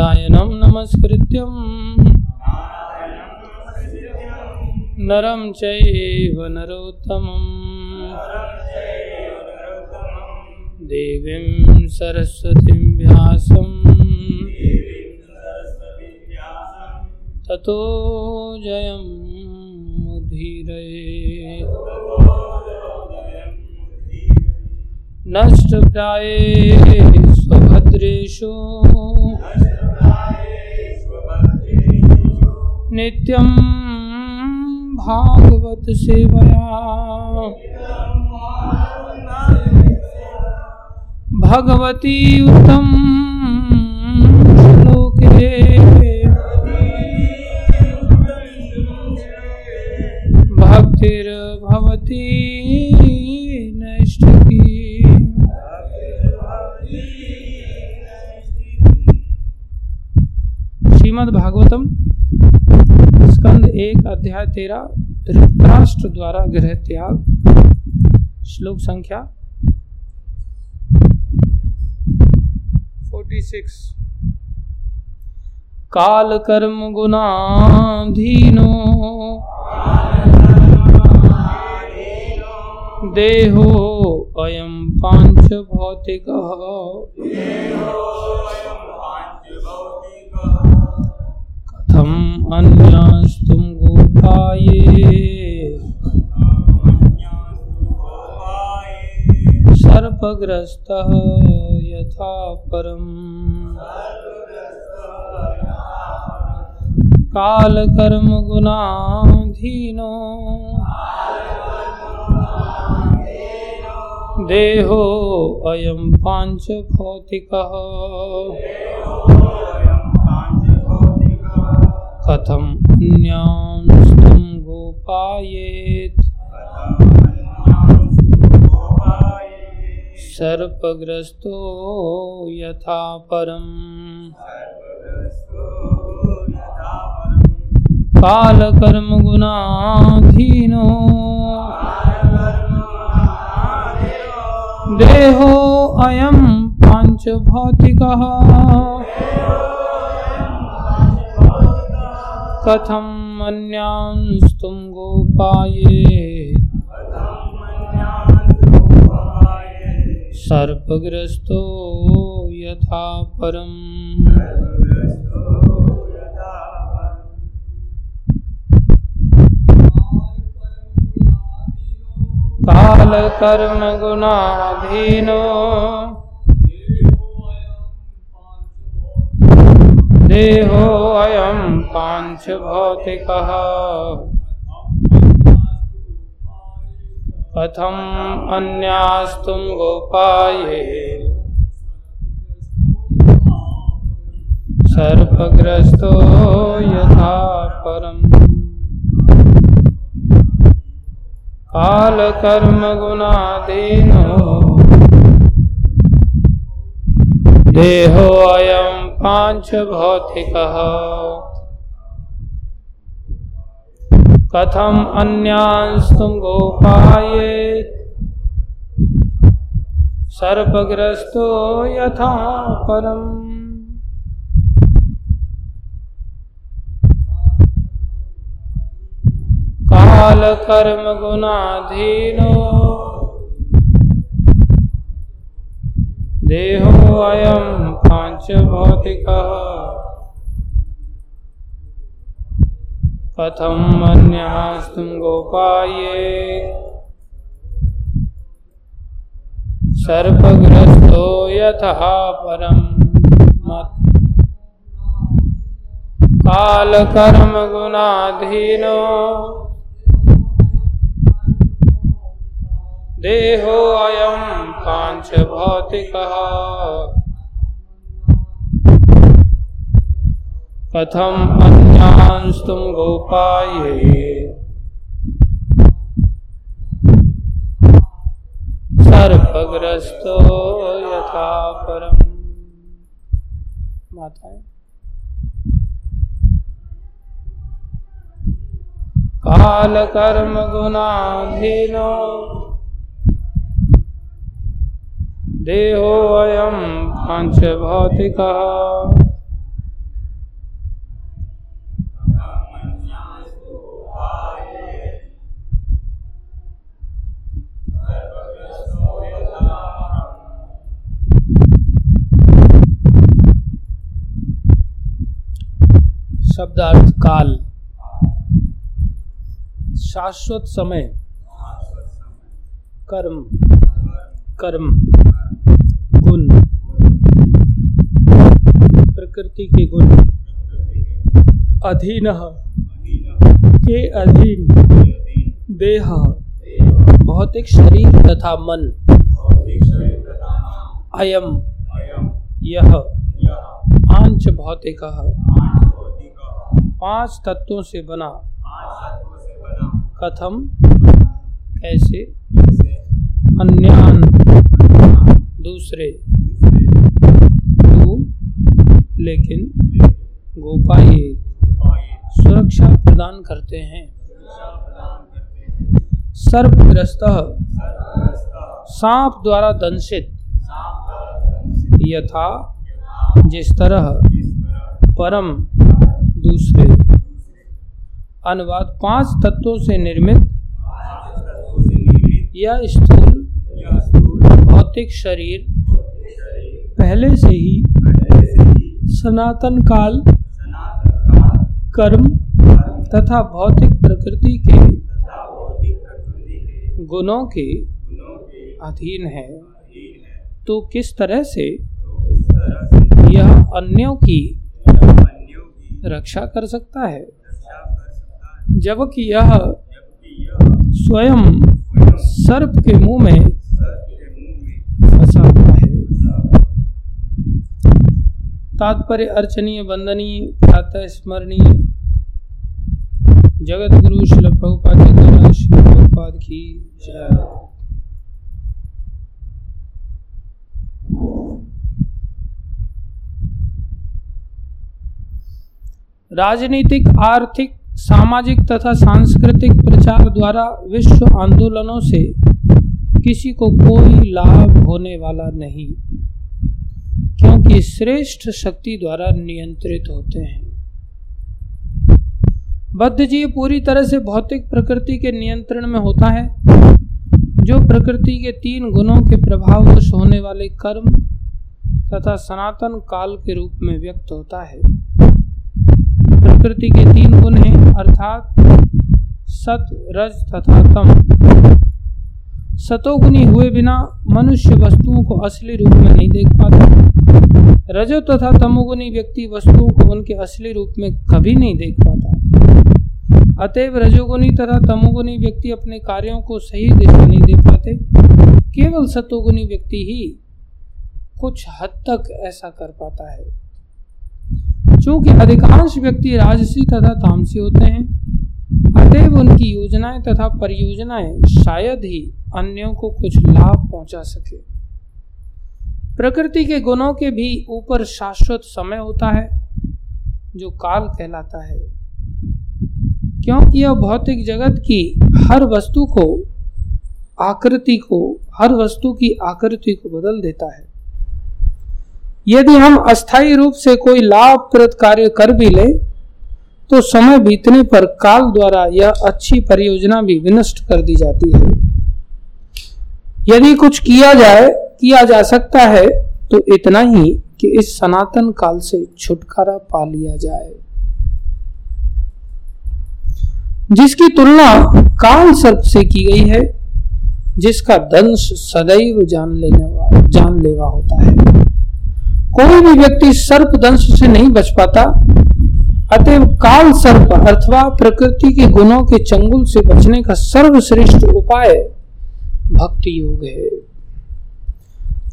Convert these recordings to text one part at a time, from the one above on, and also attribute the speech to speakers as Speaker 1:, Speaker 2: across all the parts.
Speaker 1: नारायणं नमस्कृत्यं। नरं चैव नरोत्तमम्। देवीं सरस्वतीं व्यासं ततो जयमुदीरये नष्टप्राये स्वभद्रेषु। नित्यं भागवत सेवया। भगवती उत्तम श्लोके। भक्तिर्भवती नैष्ठिकी। श्रीमद् भागवतम स्कंद एक अध्याय तेरह धृतराष्ट्र द्वारा गृह त्याग, श्लोक संख्या 46 काल कर्म गुणाधीनो, देहो अयम पाँच भौतिक। कथम अन्यास्तुम गोपाये सर्पग्रस्त यथा परम। काल कर्म गुणाधीनो। देहो पाँच भौतिक। कथम अन्यांस्तुम गोपायेत। सर्पग्रस्तो यथा परम। काल कर्म गुणाधीनो देहो पाँच भौतिक कथम अन्यांस्तुम गोपाये। सर्पग्रस्तो यथा परम। काल देहो अयम पाँच भौतिक कथम अन्यास्तुम गोपाये। सर्पग्रस्तो यथा परम। काल कर्म गुणाधीनो देहो अयम पाँच भौतिक कथम अन्यांस्तुम गोपाये। सर्पग्रस्तो यथा परम। काल कर्म गुणाधीनो देहो अयम पाँच भौतिक। कथम अन्यास्तुम गोपाये। सर्पग्रस्तो यथा परम काल कर्म गुणाधीनो देहो अयम पाँच भौतिक। कथम अन्यांस्तुम गोपाये। सर्पग्रस्तो यथा परम। माताएँ। काल कर्म गुणाधीनो देहो अयम पाँच भौतिक शब्दार्थ काल शाश्वत समय। कर्म। कर्म गुण प्रकृति के गुण। अधीन के अधीन? देह। भौतिक शरीर तथा मन। अयम। यह। पाँच भौतिक पाँच तत्वों से बना। कथम। कैसे? अन्यान। दूसरे। लेकिन गोपाए सुरक्षा प्रदान करते हैं। सर्पग्रस्त सांप द्वारा दंशित यथा जिस तरह परम दूसरे अनुवाद पाँच तत्वों से निर्मित यह स्थूल भौतिक शरीर पहले से ही सनातन काल, कर्म तथा भौतिक प्रकृति के गुणों के अधीन है। तो किस तरह से यह अन्यों की रक्षा कर सकता है? जबकि यह स्वयं सर्प के मुँह में फंसा हुआ है तात्पर्य अर्चनीय, वंदनीय, प्रातः स्मरणीय। जगत गुरु शिल प्रभुपाद शिल प्रभुपाद की जय। राजनीतिक, आर्थिक, सामाजिक तथा सांस्कृतिक प्रचार द्वारा विश्व आंदोलनों से किसी को कोई लाभ होने वाला नहीं। क्योंकि श्रेष्ठ शक्ति द्वारा नियंत्रित होते हैं। बद्ध जीव पूरी तरह से भौतिक प्रकृति के नियंत्रण में होता है, जो प्रकृति के तीन गुणों के प्रभाववश होने वाले कर्म तथा सनातन काल के रूप में व्यक्त होता है। प्रकृति के तीन गुण हैं, अर्थात सत, रज तथा तम। सतोगुणी हुए बिना मनुष्य वस्तुओं को असली रूप में नहीं देख पाता। रजो तथा तमोगुनी व्यक्ति वस्तुओं को उनके असली रूप में कभी नहीं देख पाता। अतएव रजोगुनी तथा तमोगुनी व्यक्ति अपने कार्यों को सही दिशा नहीं दे पाते, केवल सतोगुनी व्यक्ति ही कुछ हद तक ऐसा कर पाता है। चूँकि अधिकांश व्यक्ति राजसी तथा तामसी होते हैं, अतएव उनकी योजनाएँ तथा परियोजनाएँ शायद ही अन्यों को कुछ लाभ पहुँचा सके। प्रकृति के गुणों के भी ऊपर शाश्वत समय होता है, जो काल कहलाता है। क्योंकि यह भौतिक जगत की हर वस्तु को, आकृति को, हर वस्तु की आकृति को बदल देता है। यदि हम अस्थायी रूप से कोई लाभप्रद कार्य कर भी ले तो समय बीतने पर काल द्वारा यह अच्छी परियोजना भी विनष्ट कर दी जाती है। यदि कुछ किया जाए किया जा सकता है तो इतना ही कि इस सनातन काल से छुटकारा पा लिया जाए। जिसकी तुलना काल सर्प से की गई है, जिसका दंश सदैव जान लेने जानलेवा होता है। कोई भी व्यक्ति सर्प दंश से नहीं बच पाता, अतएव काल सर्प अथवा प्रकृति के गुणों के चंगुल से बचने का सर्वश्रेष्ठ उपाय भक्ति योग है।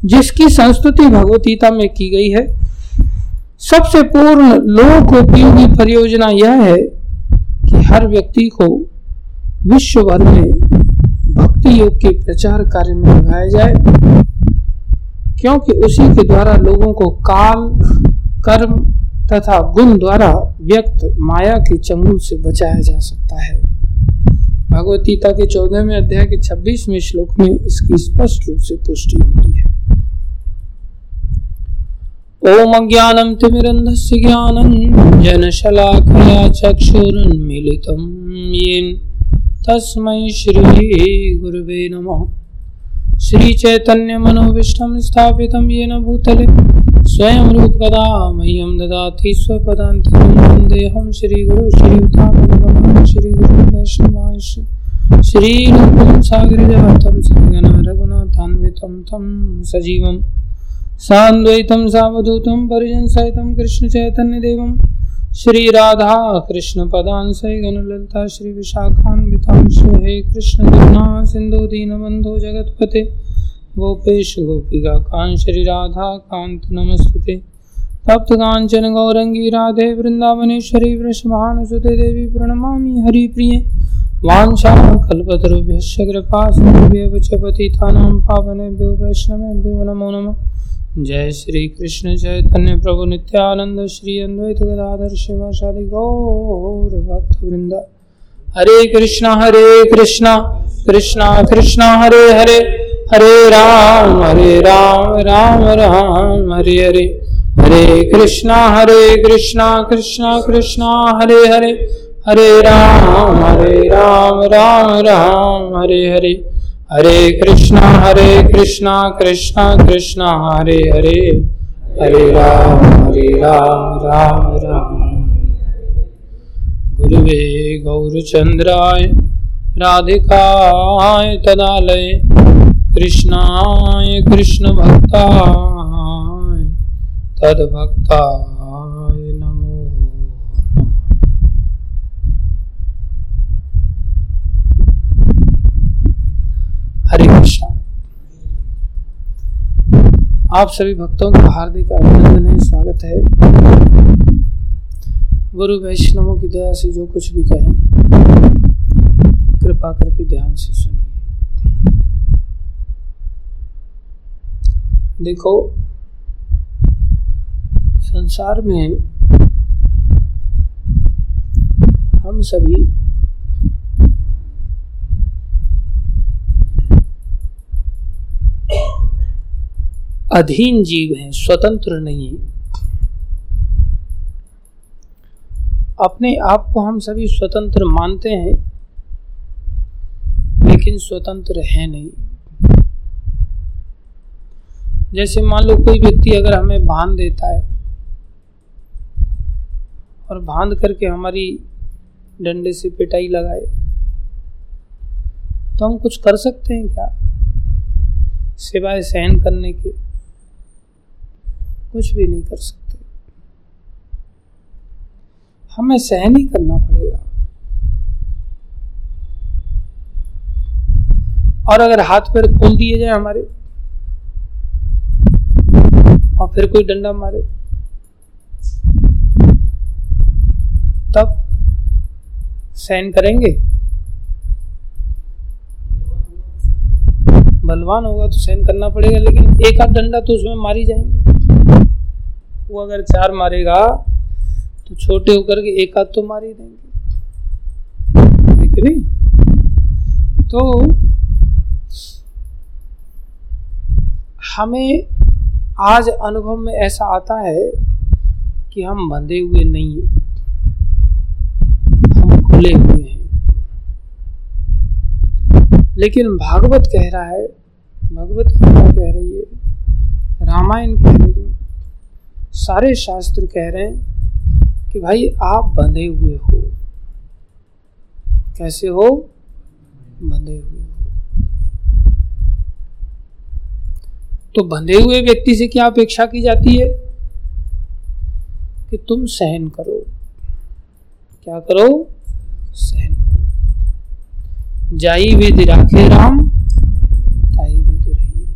Speaker 1: जिसकी संस्तुति भगवतीता में की गई है। सबसे पूर्ण लोक उपयोगी परियोजना यह है कि हर व्यक्ति को विश्व भर में भक्ति योग के प्रचार कार्य में लगाया जाए, क्योंकि उसी के द्वारा लोगों को काल, कर्म तथा गुण द्वारा व्यक्त माया के चंगुल से बचाया जा सकता है। भगवत गीता के चौदहवें अध्याय के छब्बीसवें श्लोक में इसकी स्पष्ट रूप से पुष्टि होती है। ओम ज्ञानम तिमिरन्धस्य ज्ञानं जनशलाकया चक्षुरुन्मीलितं येन। तस्मै श्रीगुरुवे नमः। श्रीचैतन्यमनोविष्टं स्थापितं येन भूतले। स्वयं रूपकदा मह्यं ददाति स्वपदान्तिकं वन्देऽहं श्रीगुरु श्रीयुतापनुगमनं श्रीगुरु वैष्णवांश श्रीरूपं सागरजवतं सगना रघुनाथान्वितं तं सजीवं सान्द्वैतं सावधूतं परिजनसहितं कृष्णचैतन्यदेवं श्रीराधा कृष्णपदांसै गणललिता श्रीविशाखान्वितांश हे कृष्णकरुणा सिन्धु दीनबन्धो जगत्पते। गोपेश गोपिका कान, श्री राधा कांत नमस्ते तप्त कांचन गौरंगी राधे वृंदावनेश्वरी वृषभानुसुते देवी प्रणमामि हरिप्रिय। वाञ्छा कल्पतरुभ्यश्च कृपा सिन्धुभ्यः च पतितानां पावनेभ्यो वैष्णवेभ्यो नमो नमः। जय श्री कृष्ण चैतन्य प्रभु नित्यानंद श्री अद्वैत गदाधर शिवाशादि गौर भक्त वृंद हरे कृष्णा हरे कृष्णा कृष्णा कृष्णा, हरे हरे हरे राम हरे राम राम राम, हरे हरे। हरे कृष्णा हरे कृष्णा कृष्णा कृष्णा, हरे हरे। हरे राम हरे राम राम राम, हरे हरे। हरे कृष्णा हरे कृष्णा कृष्णा कृष्णा, हरे हरे। हरे राम हरे राम राम राम। गुरुवे गौरचंद्राय, राधिकाय तदालय, कृष्णाय कृष्ण भक्ताय तद भक्ताय नमो हरे कृष्णा आप सभी भक्तों का हार्दिक अभिनंदन है, स्वागत है। गुरु वैष्णवों की दया से जो कुछ भी कहें, कृपा करके ध्यान से सुनिए। देखो, संसार में हम सभी अधीन जीव हैं, स्वतंत्र नहीं अपने आप को हम सभी स्वतंत्र मानते हैं, लेकिन स्वतंत्र है नहीं। जैसे मान लो कोई व्यक्ति अगर हमें बाँध देता है, और बाँध करके हमारी डंडे से पिटाई लगाए तो हम कुछ कर सकते हैं क्या? सिवाय सहन करने के। कुछ भी नहीं कर सकते। हमें सहन ही करना पड़ेगा। और अगर हाथ पैर खोल दिए जाए हमारे, और फिर कोई डंडा मारे, तब सहन करेंगे? बलवान होगा तो सहन करना पड़ेगा, लेकिन एक आध डंडा तो उसमें मारी जाएँगे। वो अगर चार मारेगा तो छोटे होकर के एक आध तो मार ही देंगे नहीं? तो हमें आज अनुभव में ऐसा आता है कि हम बंधे हुए नहीं हैं। हम खुले हुए हैं। लेकिन भागवत कह रहा है भगवत गीता कह रही है, रामायण कह रही है, सारे शास्त्र कह रहे हैं कि भाई आप बंधे हुए हो। कैसे हो? बंधे हुए हो। तो बंधे हुए व्यक्ति से क्या अपेक्षा की जाती है? कि तुम सहन करो। क्या करो? सहन करो। जाई वेद राखे राम ताई वेद रहिए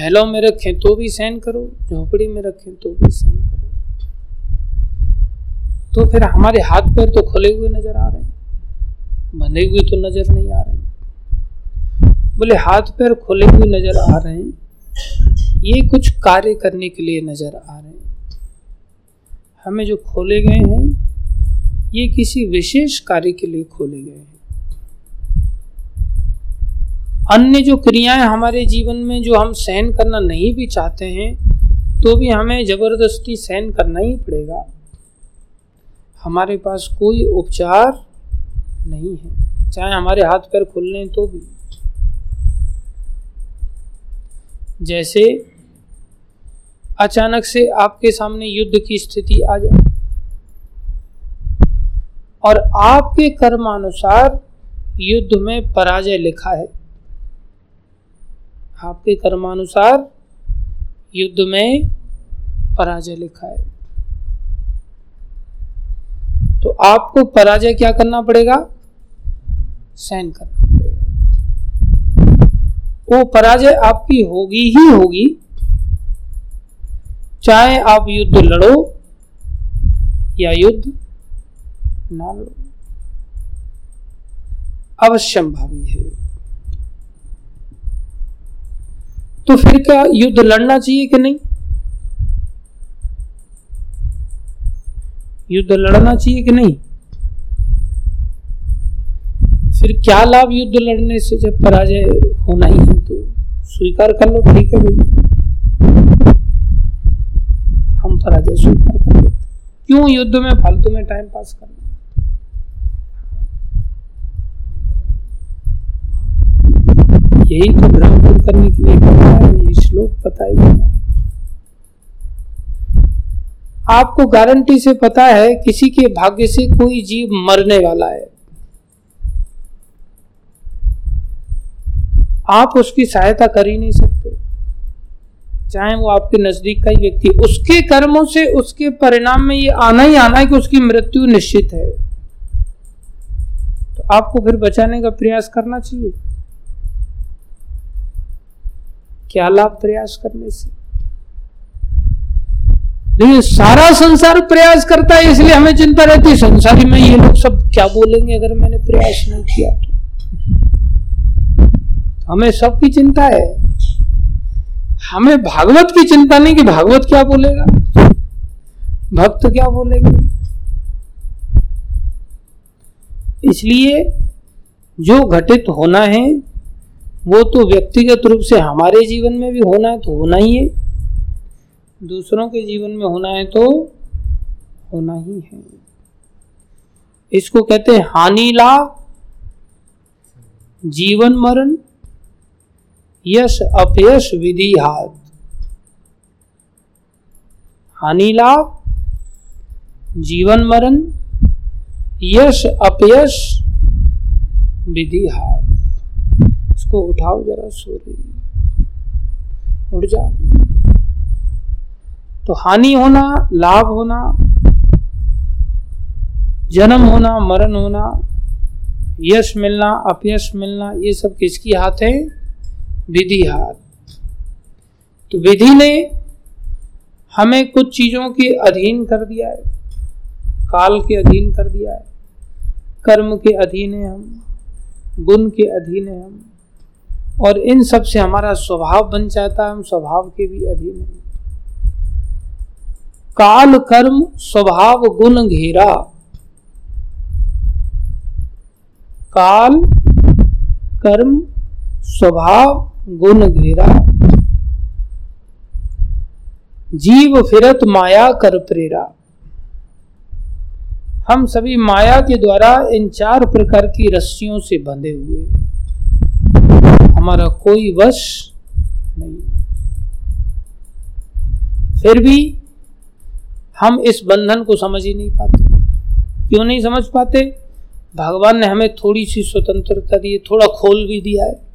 Speaker 1: महलों में रखें तो भी सहन करो, झोपड़ी में रखें तो भी सहन करो। तो फिर हमारे हाथ पैर तो खुले हुए नज़र आ रहे हैं, बंधे हुए तो नज़र नहीं आ रहे हैं। बोले, हाथ पैर खुले हुए नज़र आ रहे हैं, ये कुछ कार्य करने के लिए नज़र आ रहे हैं। हमें जो खोले गए हैं, ये किसी विशेष कार्य के लिए खोले गए हैं। अन्य जो क्रियाएँ हमारे जीवन में जो हम सहन करना नहीं भी चाहते हैं तो भी हमें ज़बरदस्ती सहन करना ही पड़ेगा। हमारे पास कोई उपचार नहीं है, चाहे हमारे हाथ पैर खुल लें तो भी। जैसे अचानक से आपके सामने युद्ध की स्थिति आ जाए, और आपके कर्मानुसार युद्ध में पराजय लिखा है आपके कर्मानुसार युद्ध में पराजय लिखा है। तो आपको पराजय क्या करना पड़ेगा? सहन करना पड़ेगा। वो पराजय आपकी होगी ही होगी। चाहे आप युद्ध लड़ो या युद्ध ना लड़ो। अवश्यम भावी है। तो फिर क्या युद्ध लड़ना चाहिए कि नहीं? युद्ध लड़ना चाहिए कि नहीं? फिर क्या लाभ युद्ध लड़ने से जब पराजय होना ही है तो स्वीकार कर लो, ठीक है भैया। हम पराजय स्वीकार कर लेते क्यों युद्ध में फालतू में टाइम पास करना? यही तो भ्रम दूर करने के लिए कहता है, ये श्लोक बताए गए आपको गारंटी से पता है, किसी के भाग्य से कोई जीव मरने वाला है। आप उसकी सहायता कर ही नहीं सकते। चाहे वो आपके नज़दीक का ही व्यक्ति, उसके कर्मों से उसके परिणाम में ये आना ही आना है कि उसकी मृत्यु निश्चित है। तो आपको फिर बचाने का प्रयास करना चाहिए। क्या लाभ प्रयास करने से? लेकिन सारा संसार प्रयास करता है इसलिए हमें चिंता रहती है। संसारी में ये लोग सब क्या बोलेंगे अगर मैंने प्रयास नहीं किया तो, तो हमें सबकी चिंता है। हमें भागवत की चिंता नहीं कि भागवत क्या बोलेगा? भक्त क्या बोलेंगे? इसलिए जो घटित होना है वो तो व्यक्तिगत रूप से हमारे जीवन में भी होना है तो होना ही है। दूसरों के जीवन में होना है तो होना ही है। इसको कहते हैं हानि लाभ जीवन मरण, यश अपयश विधि हाथ। हानि लाभ जीवन मरण, यश अपयश विधि हाथ। इसको उठाओ जरा सो रही उठ जा। तो हानि होना, लाभ होना, जन्म होना, मरण होना, यश मिलना, अपयश मिलना, ये सब किसकी हाथ है? विधि हाथ। तो विधि ने हमें कुछ चीज़ों के अधीन कर दिया है। काल के अधीन कर दिया है। कर्म के अधीन है हम। गुण के अधीन है हम। और इन सबसे हमारा स्वभाव बन जाता है, हम स्वभाव के भी अधीन है। काल कर्म स्वभाव गुण घेरा। काल कर्म स्वभाव गुण घेरा। जीव फिरत माया कर प्रेरा। हम सभी माया के द्वारा इन चार प्रकार की रस्सियों से बंधे हुए हमारा कोई वश नहीं। फिर भी हम इस बंधन को समझ ही नहीं पाते। क्यों नहीं समझ पाते? भगवान ने हमें थोड़ी सी स्वतंत्रता दी, थोड़ा खोल भी दिया है।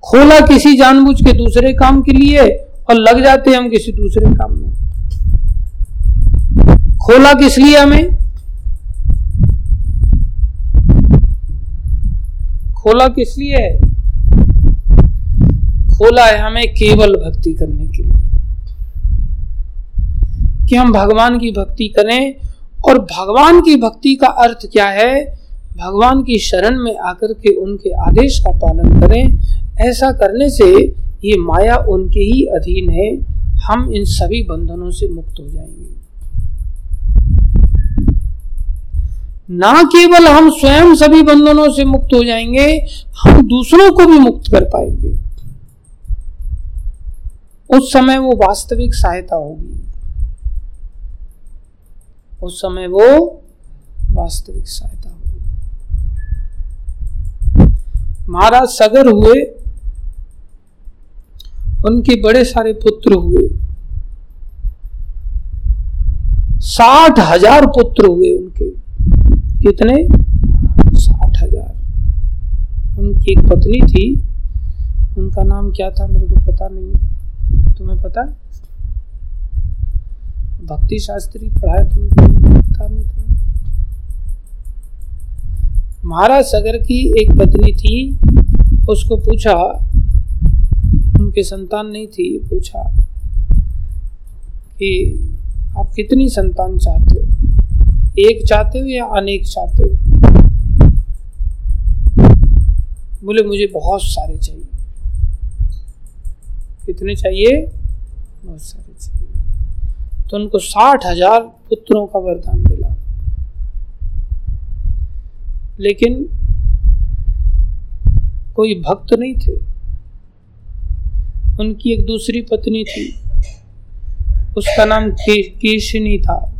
Speaker 1: खोला किसी जानबूझ के दूसरे काम के लिए और लग जाते हम किसी दूसरे काम में। खोला किस लिए हमें? खोला किस लिए है? खोला है हमें केवल भक्ति करने के लिए। कि हम भगवान की भक्ति करें, और भगवान की भक्ति का अर्थ क्या है? भगवान की शरण में आकर के उनके आदेश का पालन करें। ऐसा करने से ये माया उनके ही अधीन है। हम इन सभी बंधनों से मुक्त हो जाएँगे। ना केवल हम स्वयं सभी बंधनों से मुक्त हो जाएँगे, हम दूसरों को भी मुक्त कर पाएँगे। उस समय वो वास्तविक सहायता होगी। उस समय वो वास्तविक सहायता होगी। महाराज सगर हुए। उनके बड़े सारे पुत्र हुए। साठ हज़ार पुत्र हुए उनके। कितने? साठ हज़ार। उनकी एक पत्नी थी। उनका नाम क्या था मेरे को पता नहीं। तुम्हें पता? भक्ति शास्त्री पढ़ाए तुम पता नहीं महाराज सगर की एक पत्नी थी। उसको पूछा। उनके संतान नहीं थी। पूछा कि आप कितनी संतान चाहते हो? एक चाहते हो या अनेक चाहते हो? बोले, मुझे बहुत सारे चाहिए। कितने चाहिए? बहुत सारे चाहिए। तो उनको साठ हज़ार पुत्रों का वरदान मिला। लेकिन कोई भक्त नहीं थे। उनकी एक दूसरी पत्नी थी। उसका नाम केशनी था।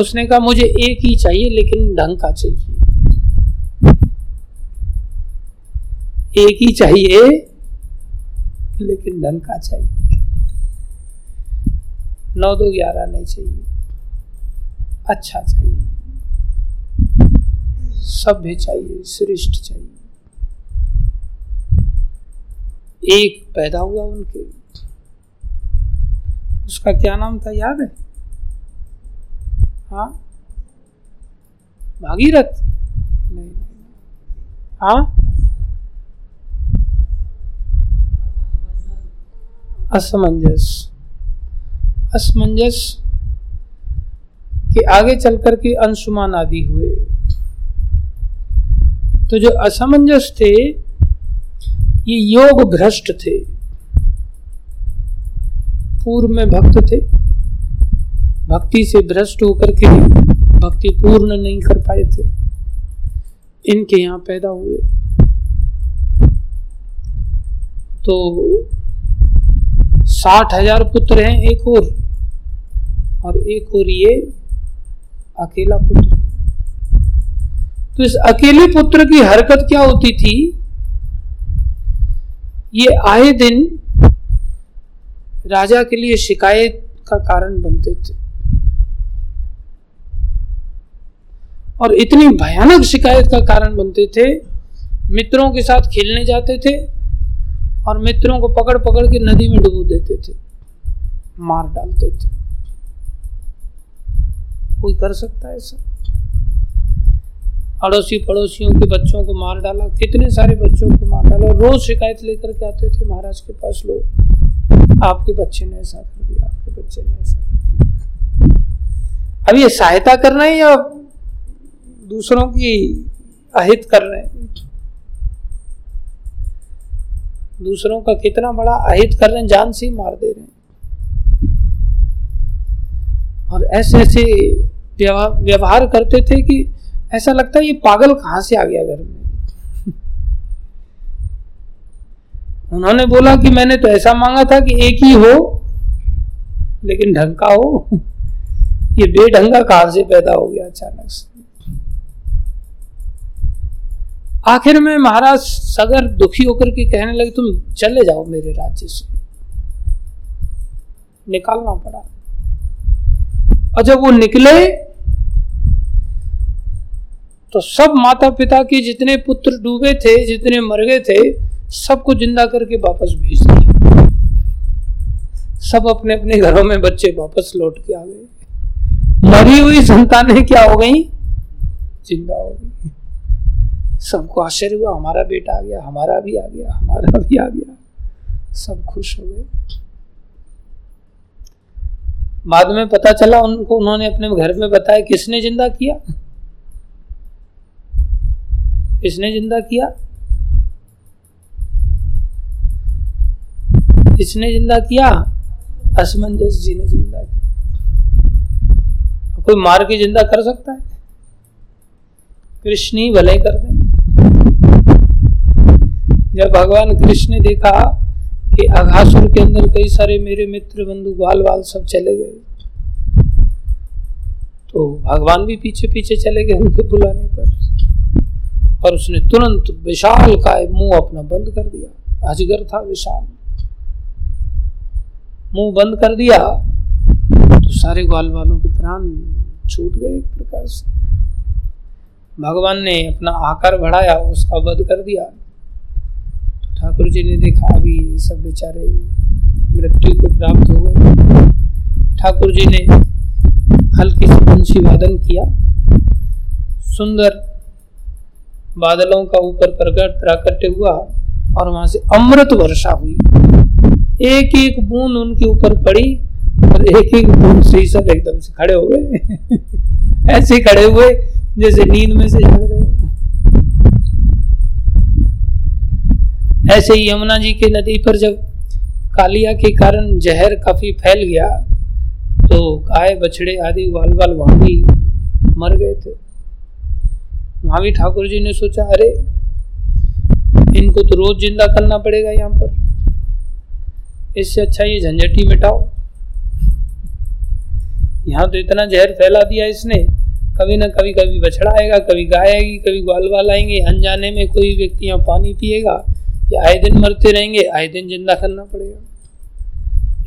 Speaker 1: उसने कहा, मुझे एक ही चाहिए, लेकिन ढंग का चाहिए। एक ही चाहिए, लेकिन ढंग का चाहिए। नौ दो ग्यारह नहीं चाहिए। अच्छा चाहिए। सभ्य चाहिए, श्रेष्ठ चाहिए। एक पैदा हुआ उनके उसका क्या नाम था, याद है? हाँ? भागीरथ? नहीं हाँ? असमंजस। असमंजस के आगे चलकर के अंशुमान आदि हुए। तो जो असमंजस थे ये योग भ्रष्ट थे। पूर्व में भक्त थे। भक्ति से भ्रष्ट होकर के भक्ति पूर्ण नहीं कर पाए थे। इनके यहाँ पैदा हुए। तो साठ हज़ार पुत्र हैं एक और और एक और ये अकेला पुत्र तो इस अकेले पुत्र की हरकत क्या होती थी? ये आए दिन राजा के लिए शिकायत का कारण बनते थे। और इतनी भयानक शिकायत का कारण बनते थे। मित्रों के साथ खेलने जाते थे और मित्रों को पकड़ पकड़ के नदी में डुबो देते थे। मार डालते थे। कोई कर सकता है ऐसा? अड़ोसी पड़ोसियों के बच्चों को मार डाला। कितने सारे बच्चों को मार डाला? रोज शिकायत लेकर के आते थे महाराज के पास लोग। आपके बच्चे ने ऐसा कर दिया, आपके बच्चे ने ऐसा कर दिया। अब ये सहायता करना है या दूसरों की अहित कर रहे हैं। दूसरों का कितना बड़ा अहित कर रहे हैं, जान से ही मार दे रहे हैं। और ऐसे ऐसे व्यवहार करते थे कि ऐसा लगता है ये पागल कहाँ से आ गया घर में? उन्होंने बोला कि मैंने तो ऐसा मांगा था कि एक ही हो, लेकिन ढंग का हो। ये बेढंगा कहाँ से पैदा हो गया अचानक से? आखिर में महाराज सगर दुखी होकर के कहने लगे, तुम चले जाओ मेरे राज्य से। निकालना पड़ा। और जब वो निकले तो सब माता पिता के जितने पुत्र डूबे थे, जितने मर गए थे, सबको ज़िंदा करके वापस भेज दिया। सब अपने अपने घरों में बच्चे वापस लौट के आ गए। मरी हुई संतानें क्या हो गई? ज़िंदा हो गई। सबको आश्चर्य हुआ, हमारा बेटा आ गया, हमारा भी आ गया, हमारा भी आ गया। सब खुश हो गए। बाद में पता चला उनको, उन्होंने अपने घर में बताया, किसने ज़िंदा किया? किसने ज़िंदा किया? किसने ज़िंदा किया? असमंजस जी ने ज़िंदा किया। कोई मार के ज़िंदा कर सकता है? कृष्ण ही भले कर दें जब भगवान कृष्ण ने देखा कि अघासुर के अंदर कई सारे मेरे मित्र, बंधु बाल बाल सब चले गए तो भगवान भी पीछे पीछे चले गए उनके बुलाने पर और उसने तुरंत विशाल का मुँह अपना बंद कर दिया। अजगर था विशाल। मुँह बंद कर दिया तो सारे ग्वाल वालों के प्राण छूट गए एक प्रकार से। भगवान ने अपना आकार बढ़ाया, उसका वध कर दिया। ठाकुर जी ने देखा, अभी सब बेचारे मृत्यु को प्राप्त हो गए ठाकुर जी ने हल्की सी बंशी वादन किया। सुंदर बादलों का ऊपर प्रकट प्राकट्य हुआ और वहाँ से अमृत वर्षा हुई। एक एक बूंद उनके ऊपर पड़ी और एक एक बूंद से ही सब एकदम से खड़े हो गए। ऐसे खड़े हुए जैसे नींद में से जाग रहे ऐसे ही यमुना जी के नदी पर जब कालिया के कारण जहर काफ़ी फैल गया तो गाय, बछड़े आदि वाल वाल वहाँ भी मर गए थे। वहाँ भी ठाकुर जी ने सोचा, अरे, इनको तो रोज ज़िंदा करना पड़ेगा यहाँ पर। इससे अच्छा ये झंझटी मिटाओ। यहाँ तो इतना जहर फैला दिया इसने, कभी ना कभी कभी बछड़ा आएगा, कभी गाय आएगी, कभी ग्वाल वाल आएँगे। अनजाने में कोई व्यक्ति यहाँ पानी पिएगा या आए दिन मरते रहेंगे, आए दिन ज़िंदा करना पड़ेगा।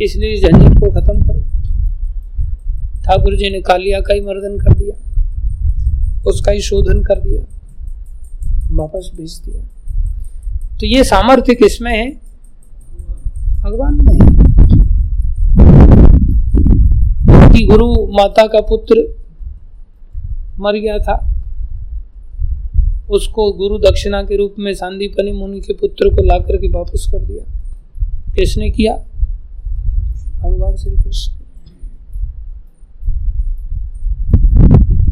Speaker 1: इसलिए झंझट को खत्म करो। ठाकुर जी ने कालिया का ही मर्दन कर दिया, उसका ही शोधन कर दिया, वापस भेज दिया। तो ये सामर्थ्य किसमें है? भगवान में है। कि गुरु माता का पुत्र मर गया था उसको गुरु दक्षिणा के रूप में सांदीपनी मुनि के पुत्र को ला करके वापस कर दिया। किसने किया? भगवान श्री कृष्ण।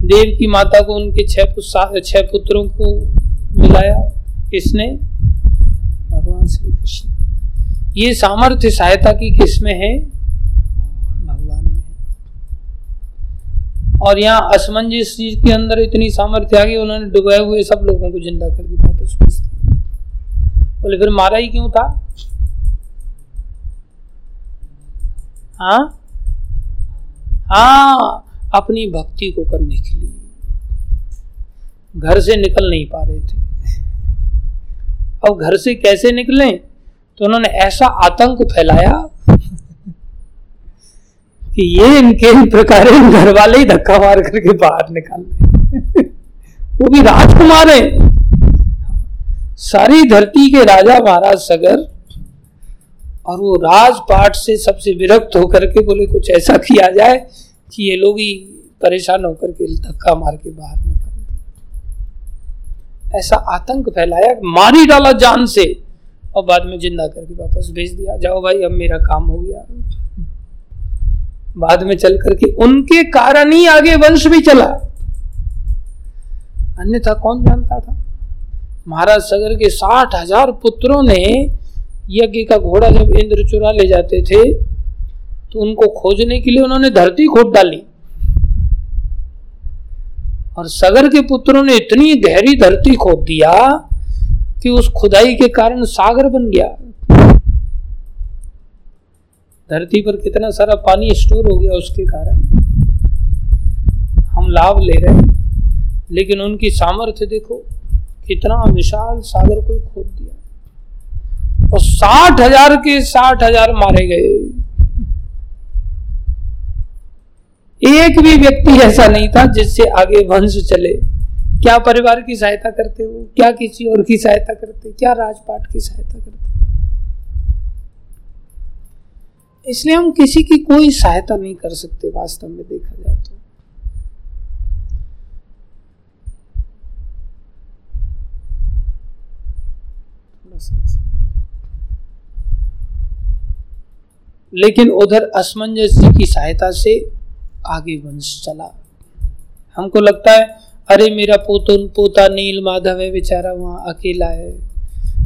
Speaker 1: देव की माता को उनके छह छह पुत्रों को मिलाया। किसने? भगवान श्री कृष्ण। ये सामर्थ्य सहायता की किसमें है? और यहाँ असमंजस चीज़ के अंदर इतनी सामर्थ्य आ गई, उन्होंने डुबाए हुए सब लोगों को ज़िंदा करके वापस भेज दिया। बोले, फिर मारा ही क्यों था? हाँ? हाँ अपनी भक्ति को करने के लिए। घर से निकल नहीं पा रहे थे। अब घर से कैसे निकले? तो उन्होंने ऐसा आतंक फैलाया कि ये इनके प्रकार घर वाले ही धक्का मार करके बाहर निकाल वो भी राजकुमार है। सारी धरती के राजा महाराज सगर और वो राजपाट से सबसे विरक्त होकर के बोले, कुछ ऐसा किया जाए कि ये लोग ही परेशान होकर के धक्का मार के बाहर निकल ऐसा आतंक फैलाया, मारी डाला जान से और बाद में ज़िंदा करके वापस भेज दिया, जाओ भाई, अब मेरा काम हो गया। बाद में चल करके उनके कारण ही आगे वंश भी चला। अन्यथा कौन जानता था? महाराज सगर के साठ हज़ार पुत्रों ने यज्ञ का घोड़ा जब इंद्र चुरा ले जाते थे तो उनको खोजने के लिए उन्होंने धरती खोद डाली। और सगर के पुत्रों ने इतनी गहरी धरती खोद दिया कि उस खुदाई के कारण सागर बन गया। धरती पर कितना सारा पानी स्टोर हो गया उसके कारण हम लाभ ले रहे हैं। लेकिन उनकी सामर्थ्य देखो, कितना विशाल सागर को खोद दिया। और साठ हज़ार के साठ हज़ार मारे गए। एक भी व्यक्ति ऐसा नहीं था जिससे आगे वंश चले। क्या परिवार की सहायता करते हो? क्या किसी और की सहायता करते? क्या राजपाट की सहायता करते? इसलिए हम किसी की कोई सहायता नहीं कर सकते वास्तव में देखा जाए तो। लेकिन उधर असमंजस जी की सहायता से आगे वंश चला। हमको लगता है, अरे मेरा पोतन पोता नील माधव है, बेचारा वहाँ अकेला है।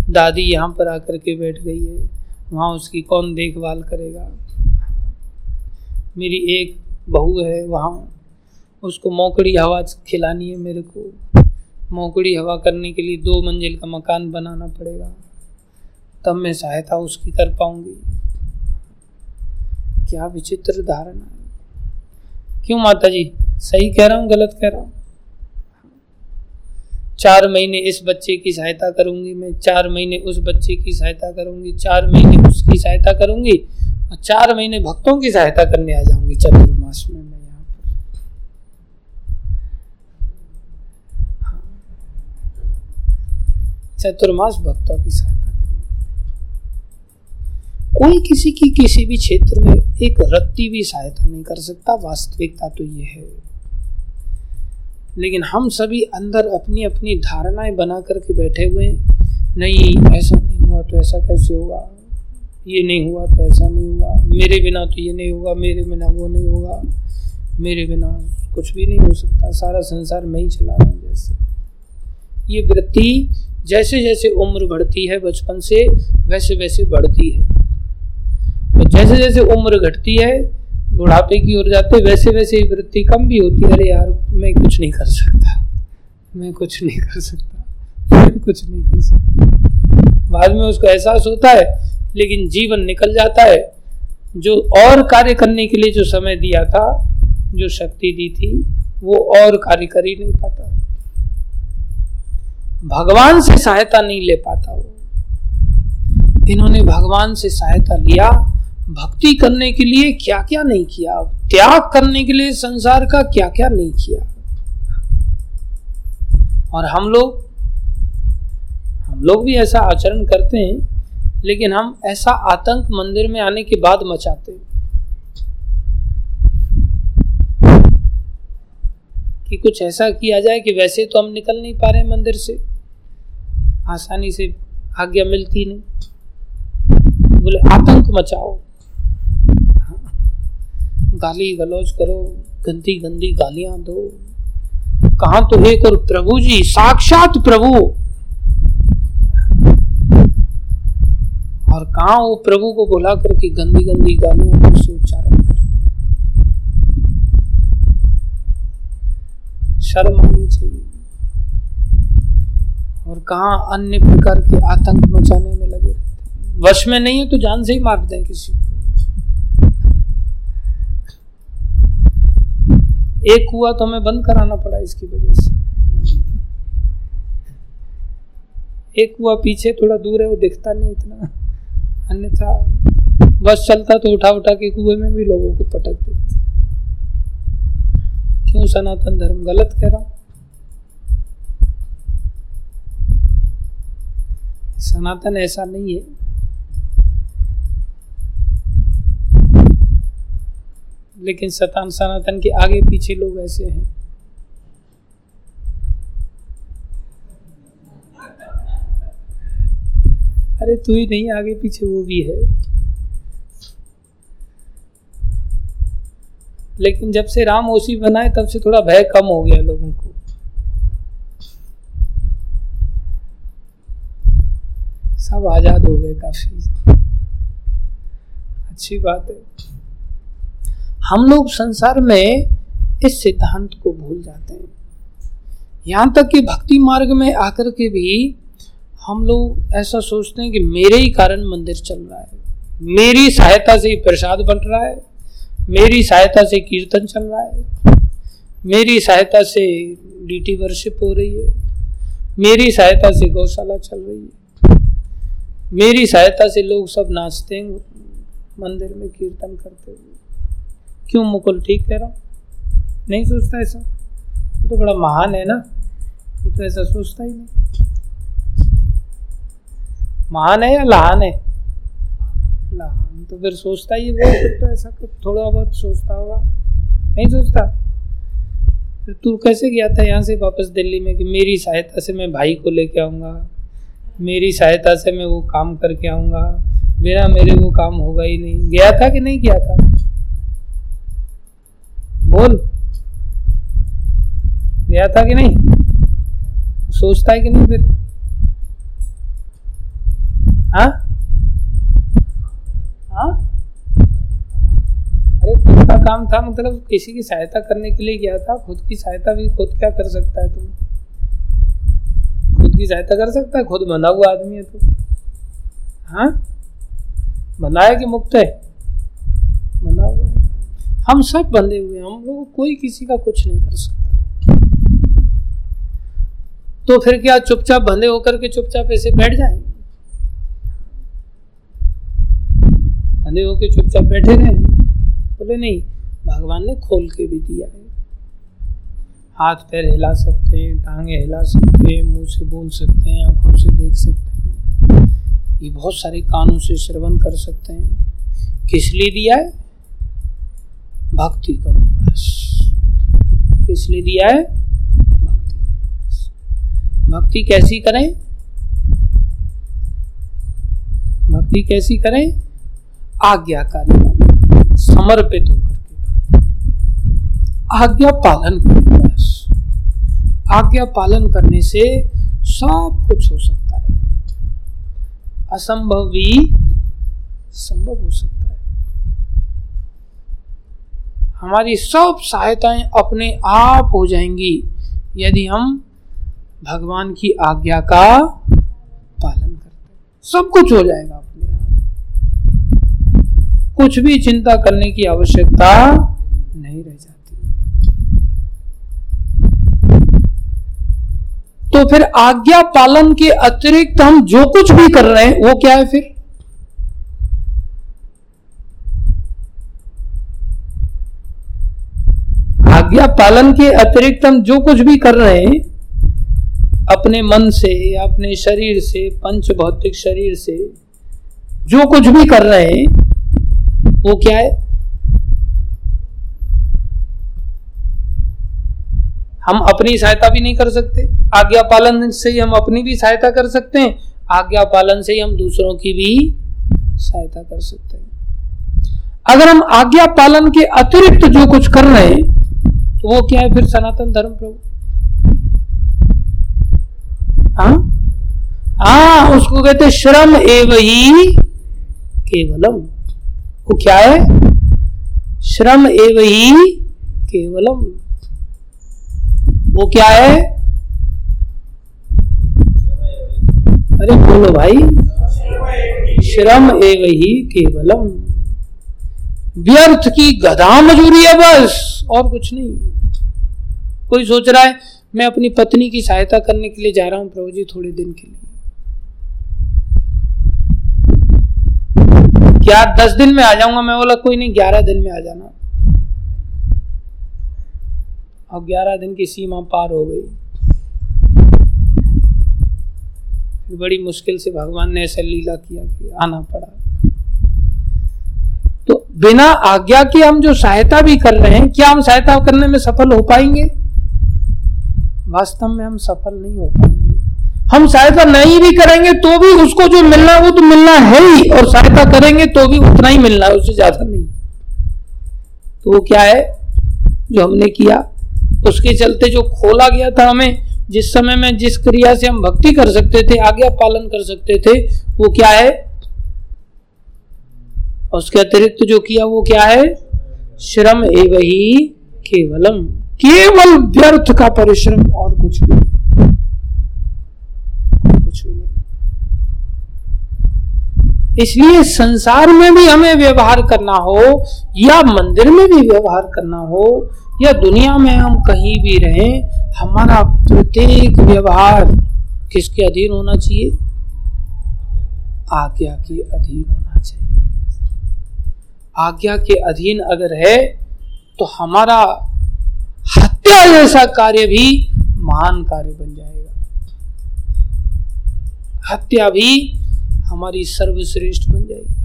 Speaker 1: दादी यहाँ पर आकर के बैठ गई है। वहाँ उसकी कौन देखभाल करेगा? मेरी एक बहू है, वहाँ उसको मोकड़ी हवा खिलानी है मेरे को। मोकड़ी हवा करने के लिए दो मंजिल का मकान बनाना पड़ेगा। तब मैं सहायता उसकी कर पाऊँगी। क्या विचित्र धारणा है। क्यों माता जी सही कह रहा हूँ, गलत कह रहा हूँ? चार महीने इस बच्चे की सहायता करूँगी, मैं चार महीने उस बच्चे की सहायता करूँगी, चार महीने उसकी सहायता करूँगी, और चार महीने भक्तों की सहायता करने आ जाऊँगी चतुर्मास में मैं यहाँ पर। हाँ। चतुर्मास भक्तों की सहायता कोई किसी की किसी भी क्षेत्र में एक रत्ती भी सहायता नहीं कर सकता, वास्तविकता तो ये है। लेकिन हम सभी अंदर अपनी अपनी धारणाएँ बना करके बैठे हुए हैं। नहीं, ऐसा नहीं हुआ तो ऐसा कैसे होगा ये नहीं हुआ तो ऐसा नहीं हुआ। मेरे बिना तो ये नहीं होगा मेरे बिना वो नहीं होगा मेरे बिना कुछ भी नहीं हो सकता। सारा संसार मैं ही चला रहा हूँ जैसे। ये वृत्ति जैसे जैसे उम्र बढ़ती है बचपन से वैसे वैसे बढ़ती है। तो जैसे जैसे उम्र घटती है बुढ़ापे की ओर जाते वैसे वैसे ही वृत्ति कम भी होती है। अरे यार, मैं कुछ नहीं कर सकता। मैं कुछ नहीं कर सकता। मैं कुछ नहीं कर सकता। बाद में उसको एहसास होता है, लेकिन जीवन निकल जाता है। जो और कार्य करने के लिए जो समय दिया था, जो शक्ति दी थी, वो और कार्य कर ही नहीं पाता। भगवान से सहायता नहीं ले पाता वो। इन्होंने भगवान से सहायता लिया भक्ति करने के लिए क्या क्या नहीं किया? त्याग करने के लिए संसार का क्या क्या नहीं किया? और हम लोग हम लोग भी ऐसा आचरण करते हैं, लेकिन हम ऐसा आतंक मंदिर में आने के बाद मचाते हैं। कि कुछ ऐसा किया जाए कि वैसे तो हम निकल नहीं पा रहे मंदिर से। आसानी से आज्ञा मिलती नहीं। बोले, आतंक मचाओ। गाली गलौज करो, गंदी गंदी गालियाँ दो। कहा तो एक और प्रभु जी? साक्षात प्रभु। और कहा वो प्रभु को बुला करके गंदी गंदी गालियाँ से उच्चारण करते शर्म आनी चाहिए। और कहा अन्य प्रकार के आतंक मचाने में लगे रहते वश में नहीं है तो जान से ही मार दें किसी को। एक हुआ तो हमें बंद कराना पड़ा इसकी वजह से। एक हुआ पीछे थोड़ा दूर है, वो दिखता नहीं इतना। अन्यथा बस चलता तो उठा उठा के कुएँ में भी लोगों को पटक देते। क्यों सनातन धर्म गलत कह रहा? सनातन ऐसा नहीं है। लेकिन सतान सनातन के आगे पीछे लोग ऐसे हैं। अरे तू ही नहीं, आगे पीछे वो भी है। लेकिन जब से राम ओसी बनाए तब से थोड़ा भय कम हो गया लोगों को। सब आज़ाद हो गए काफ़ी। अच्छी बात है। हम लोग संसार में इस सिद्धांत को भूल जाते हैं। यहाँ तक कि भक्ति मार्ग में आकर के भी हम लोग ऐसा सोचते हैं कि मेरे ही कारण मंदिर चल रहा है। मेरी सहायता से ही प्रसाद बन रहा है। मेरी सहायता से कीर्तन चल रहा है। मेरी सहायता से डीटी वर्शिप हो रही है। मेरी सहायता से गौशाला चल रही है। मेरी सहायता से लोग सब नाचते हैं मंदिर में कीर्तन करते हुए। क्यों मुकुल ठीक कह रहा हूँ? नहीं सोचता ऐसा? वो तो बड़ा महान है ना। वो तो ऐसा सोचता ही नहीं। महान है या लहान है? लहान तो फिर सोचता ही वो तो ऐसा कुछ थोड़ा बहुत सोचता होगा। नहीं सोचता? फिर तू कैसे गया था यहाँ से वापस दिल्ली में कि मेरी सहायता से मैं भाई को लेके आऊँगा? मेरी सहायता से मैं वो काम करके आऊँगा? बिना मेरे वो काम होगा ही नहीं। गया था कि नहीं गया था? बोल। गया था कि नहीं? सोचता है कि नहीं फिर? हाँ? हाँ? अरे, खुद का काम था मतलब किसी की सहायता करने के लिए गया था। खुद की सहायता भी खुद क्या कर सकता है तुम खुद की सहायता कर सकता है? खुद बना हुआ आदमी है तो। हाँ? है कि मुक्त है? हम सब बंधे हुए हम लोग कोई किसी का कुछ नहीं कर सकता। तो फिर क्या चुपचाप बंधे होकर के चुपचाप ऐसे बैठ जाए? बंधे होकर चुपचाप बैठे रहे? बोले, नहीं, भगवान ने खोल के भी दिया है। हाथ पैर हिला सकते हैं, टांगे हिला सकते हैं, मुँह से बोल सकते हैं, आँखों से देख सकते हैं। ये बहुत सारे कानों से श्रवण कर सकते हैं। किस लिए दिया है? भक्ति करो, बस। किस लिए दिया है? भक्ति भक्ति कैसी करें? भक्ति कैसी करें? आज्ञाकारी वाली, समर्पित होकर के आज्ञा पालन करें, बस। आज्ञा पालन करने से सब कुछ हो सकता है। असंभव भी संभव हो सकता है। हमारी सब सहायताएँ अपने आप हो जाएँगी, यदि हम भगवान की आज्ञा का पालन करते सब कुछ हो जाएगा अपने आप। कुछ भी चिंता करने की आवश्यकता नहीं रह जाती। तो फिर आज्ञा पालन के अतिरिक्त हम जो कुछ भी कर रहे हैं, वो क्या है फिर? आज्ञा पालन के अतिरिक्त हम जो कुछ भी कर रहे हैं, अपने मन से, अपने शरीर से, पंच भौतिक शरीर से, जो कुछ भी कर रहे हैं, वो क्या है? हम अपनी सहायता भी नहीं कर सकते। आज्ञा पालन से ही हम अपनी भी सहायता कर सकते हैं। आज्ञा पालन से ही हम दूसरों की भी सहायता कर सकते हैं। अगर हम आज्ञा पालन के अतिरिक्त जो कुछ कर रहे हैं वो क्या है फिर सनातन धर्म प्रभु? हाँ? हाँ उसको कहते श्रम एव ही केवलम। वो क्या है? श्रम एव ही केवलम। वो क्या है? अरे बोलो भाई। श्रम एव ही केवलम। व्यर्थ की गधा मजूरी है बस, और कुछ नहीं। कोई सोच रहा है, मैं अपनी पत्नी की सहायता करने के लिए जा रहा हूँ प्रभु जी थोड़े दिन के लिए। क्या दस दिन में आ जाऊँगा मैं, बोला, कोई नहीं, ग्यारह दिन में आ जाना। अब ग्यारह दिन की सीमा पार हो गई। बड़ी मुश्किल से भगवान ने ऐसा लीला किया कि आना पड़ा। बिना आज्ञा के हम जो सहायता भी कर रहे हैं, क्या हम सहायता करने में सफल हो पाएँगे? वास्तव में हम सफल नहीं हो पाएँगे। हम सहायता नहीं भी करेंगे तो भी उसको जो मिलना है वो तो मिलना है ही, और सहायता करेंगे तो भी उतना ही मिलना है, उससे ज़्यादा नहीं। तो वो क्या है? जो हमने किया, उसके चलते जो खोला गया था हमें, जिस समय में जिस क्रिया से हम भक्ति कर सकते थे, आज्ञा पालन कर सकते थे, वो क्या है? उसके अतिरिक्त जो किया वो क्या है? श्रम एव केवलम। केवल व्यर्थ का परिश्रम और कुछ भी कुछ भी नहीं। इसलिए संसार में भी हमें व्यवहार करना हो, या मंदिर में भी व्यवहार करना हो, या दुनिया में हम कहीं भी रहें, हमारा प्रत्येक व्यवहार किसके अधीन होना चाहिए? आज्ञा के अधीन होना आज्ञा के अधीन अगर है तो हमारा हत्या जैसा कार्य भी महान कार्य बन जाएगा। हत्या भी हमारी सर्वश्रेष्ठ बन जाएगी।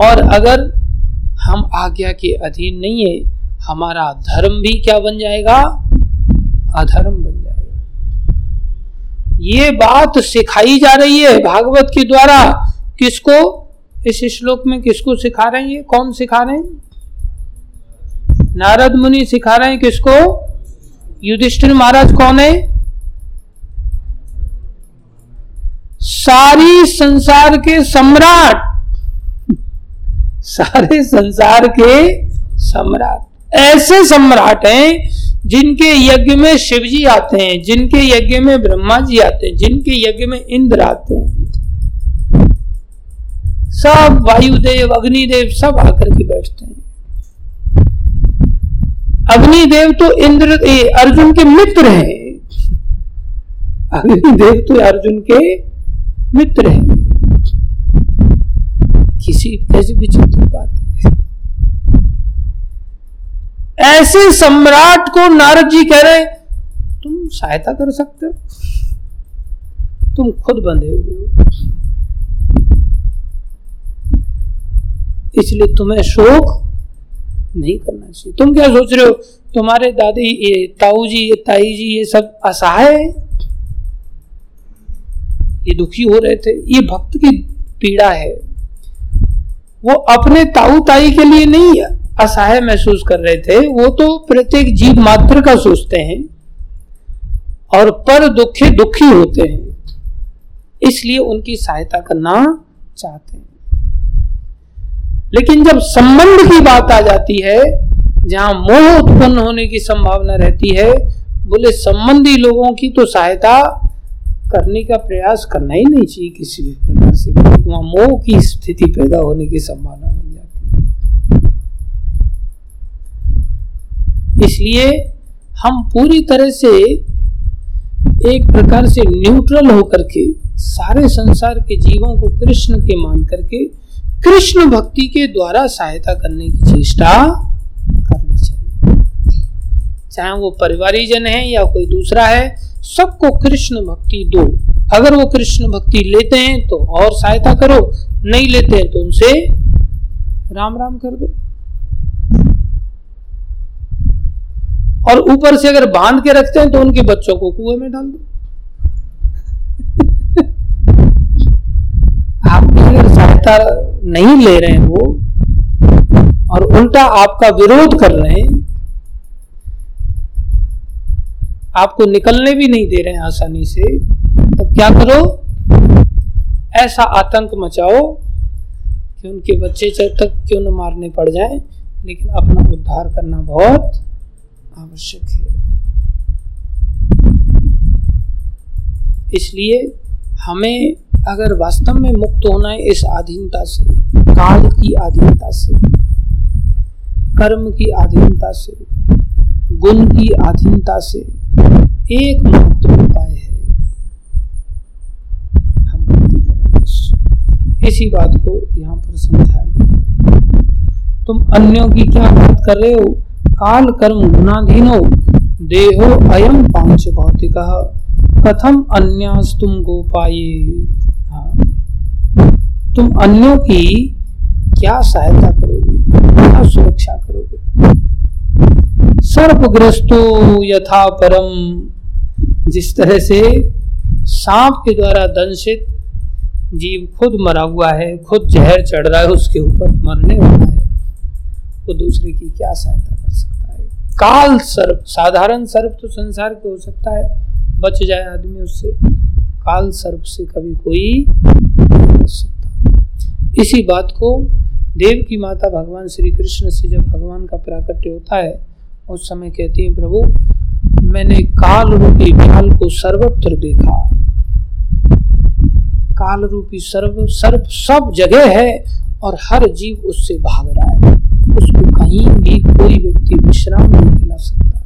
Speaker 1: और अगर हम आज्ञा के अधीन नहीं है, हमारा धर्म भी क्या बन जाएगा? अधर्म बन जाएगा। ये बात सिखाई जा रही है भागवत के द्वारा। किसको? इस श्लोक में किसको सिखा रहे हैं ये? कौन सिखा रहे हैं? नारद मुनि सिखा रहे हैं किसको? युधिष्ठिर महाराज कौन है? सारी संसार के सम्राट। सारे संसार के सम्राट। ऐसे सम्राट हैं जिनके यज्ञ में शिव जी आते हैं, जिनके यज्ञ में ब्रह्मा जी आते हैं, जिनके यज्ञ में इंद्र आते हैं। सब वायुदेव, अग्निदेव सब आकर के बैठते हैं। अग्निदेव तो इंद्र अर्जुन के मित्र हैं। अग्निदेव तो अर्जुन के मित्र हैं। किसी कैसी विचित्र बात है। ऐसे सम्राट को नारद जी कह रहे, तुम सहायता कर सकते हो। तुम खुद बंधे हुए हो। इसलिए तुम्हें शोक नहीं करना चाहिए। तुम क्या सोच रहे हो? तुम्हारे दादी, ये ताऊ जी, ये ताई जी, ये सब असहाय है। ये दुखी हो रहे थे। ये भक्त की पीड़ा है। वो अपने ताऊ ताई के लिए नहीं असहाय महसूस कर रहे थे, वो तो प्रत्येक जीव मात्र का सोचते हैं और पर दुखी दुखी होते हैं, इसलिए उनकी सहायता करना चाहते हैं। लेकिन जब संबंध की बात आ जाती है, जहाँ मोह उत्पन्न होने की संभावना रहती है, बोले संबंधी लोगों की तो सहायता करने का प्रयास करना ही नहीं चाहिए किसी भी प्रकार से, वहाँ मोह की स्थिति पैदा होने की संभावना बन जाती है इसलिए हम पूरी तरह से एक प्रकार से न्यूट्रल होकर के, सारे संसार के जीवों को कृष्ण के मान करके, कृष्ण भक्ति के द्वारा सहायता करने की चेष्टा करनी चाहिए। चाहे वो परिवारीजन है या कोई दूसरा है, सबको कृष्ण भक्ति दो। अगर वो कृष्ण भक्ति लेते हैं तो और सहायता करो, नहीं लेते हैं तो उनसे राम राम कर दो। और ऊपर से अगर बाँध के रखते हैं तो उनके बच्चों को कुएँ में डाल दो। आपकी अगर सहायता नहीं ले रहे हैं वो और उल्टा आपका विरोध कर रहे हैं, आपको निकलने भी नहीं दे रहे हैं आसानी से तब क्या करो? ऐसा आतंक मचाओ कि उनके बच्चे जब तक क्यों न मारने पड़ जाए, लेकिन अपना उद्धार करना बहुत आवश्यक है। इसलिए हमें अगर वास्तव में मुक्त होना है इस अधीनता से, काल की अधीनता से, कर्म की अधीनता से, गुण की अधीनता से, एक मात्र उपाय है। हम इसी बात को यहाँ पर समझा गया तुम अन्यों की क्या बात कर रहे हो? काल कर्म गुणाधीनो, देहो अयम पाँच भौतिक कथम अन्यास तुम गोपाये तुम अन्यों की क्या सहायता करोगे? क्या सुरक्षा करोगे? सर्पग्रस्तो यथा परम, जिस तरह से सांप के द्वारा दंशित जीव खुद मरा हुआ है, खुद जहर चढ़ रहा है, उसके ऊपर मरने वाला है। वो दूसरे की क्या सहायता कर सकता है? काल सर्प, साधारण सर्प तो संसार के हो सकता है। बच जाए आदमी उससे। काल सर्प से कभी कोई सकता। इसी बात को देव की माता भगवान श्री कृष्ण से जब भगवान का प्राकट्य होता है, उस समय कहती है, प्रभु, मैंने काल रूपी काल को सर्वत्र देखा। काल रूपी सर्व सर्व सब जगह है और हर जीव उससे भाग रहा है। उसको कहीं भी कोई व्यक्ति विश्राम नहीं दिला सकता।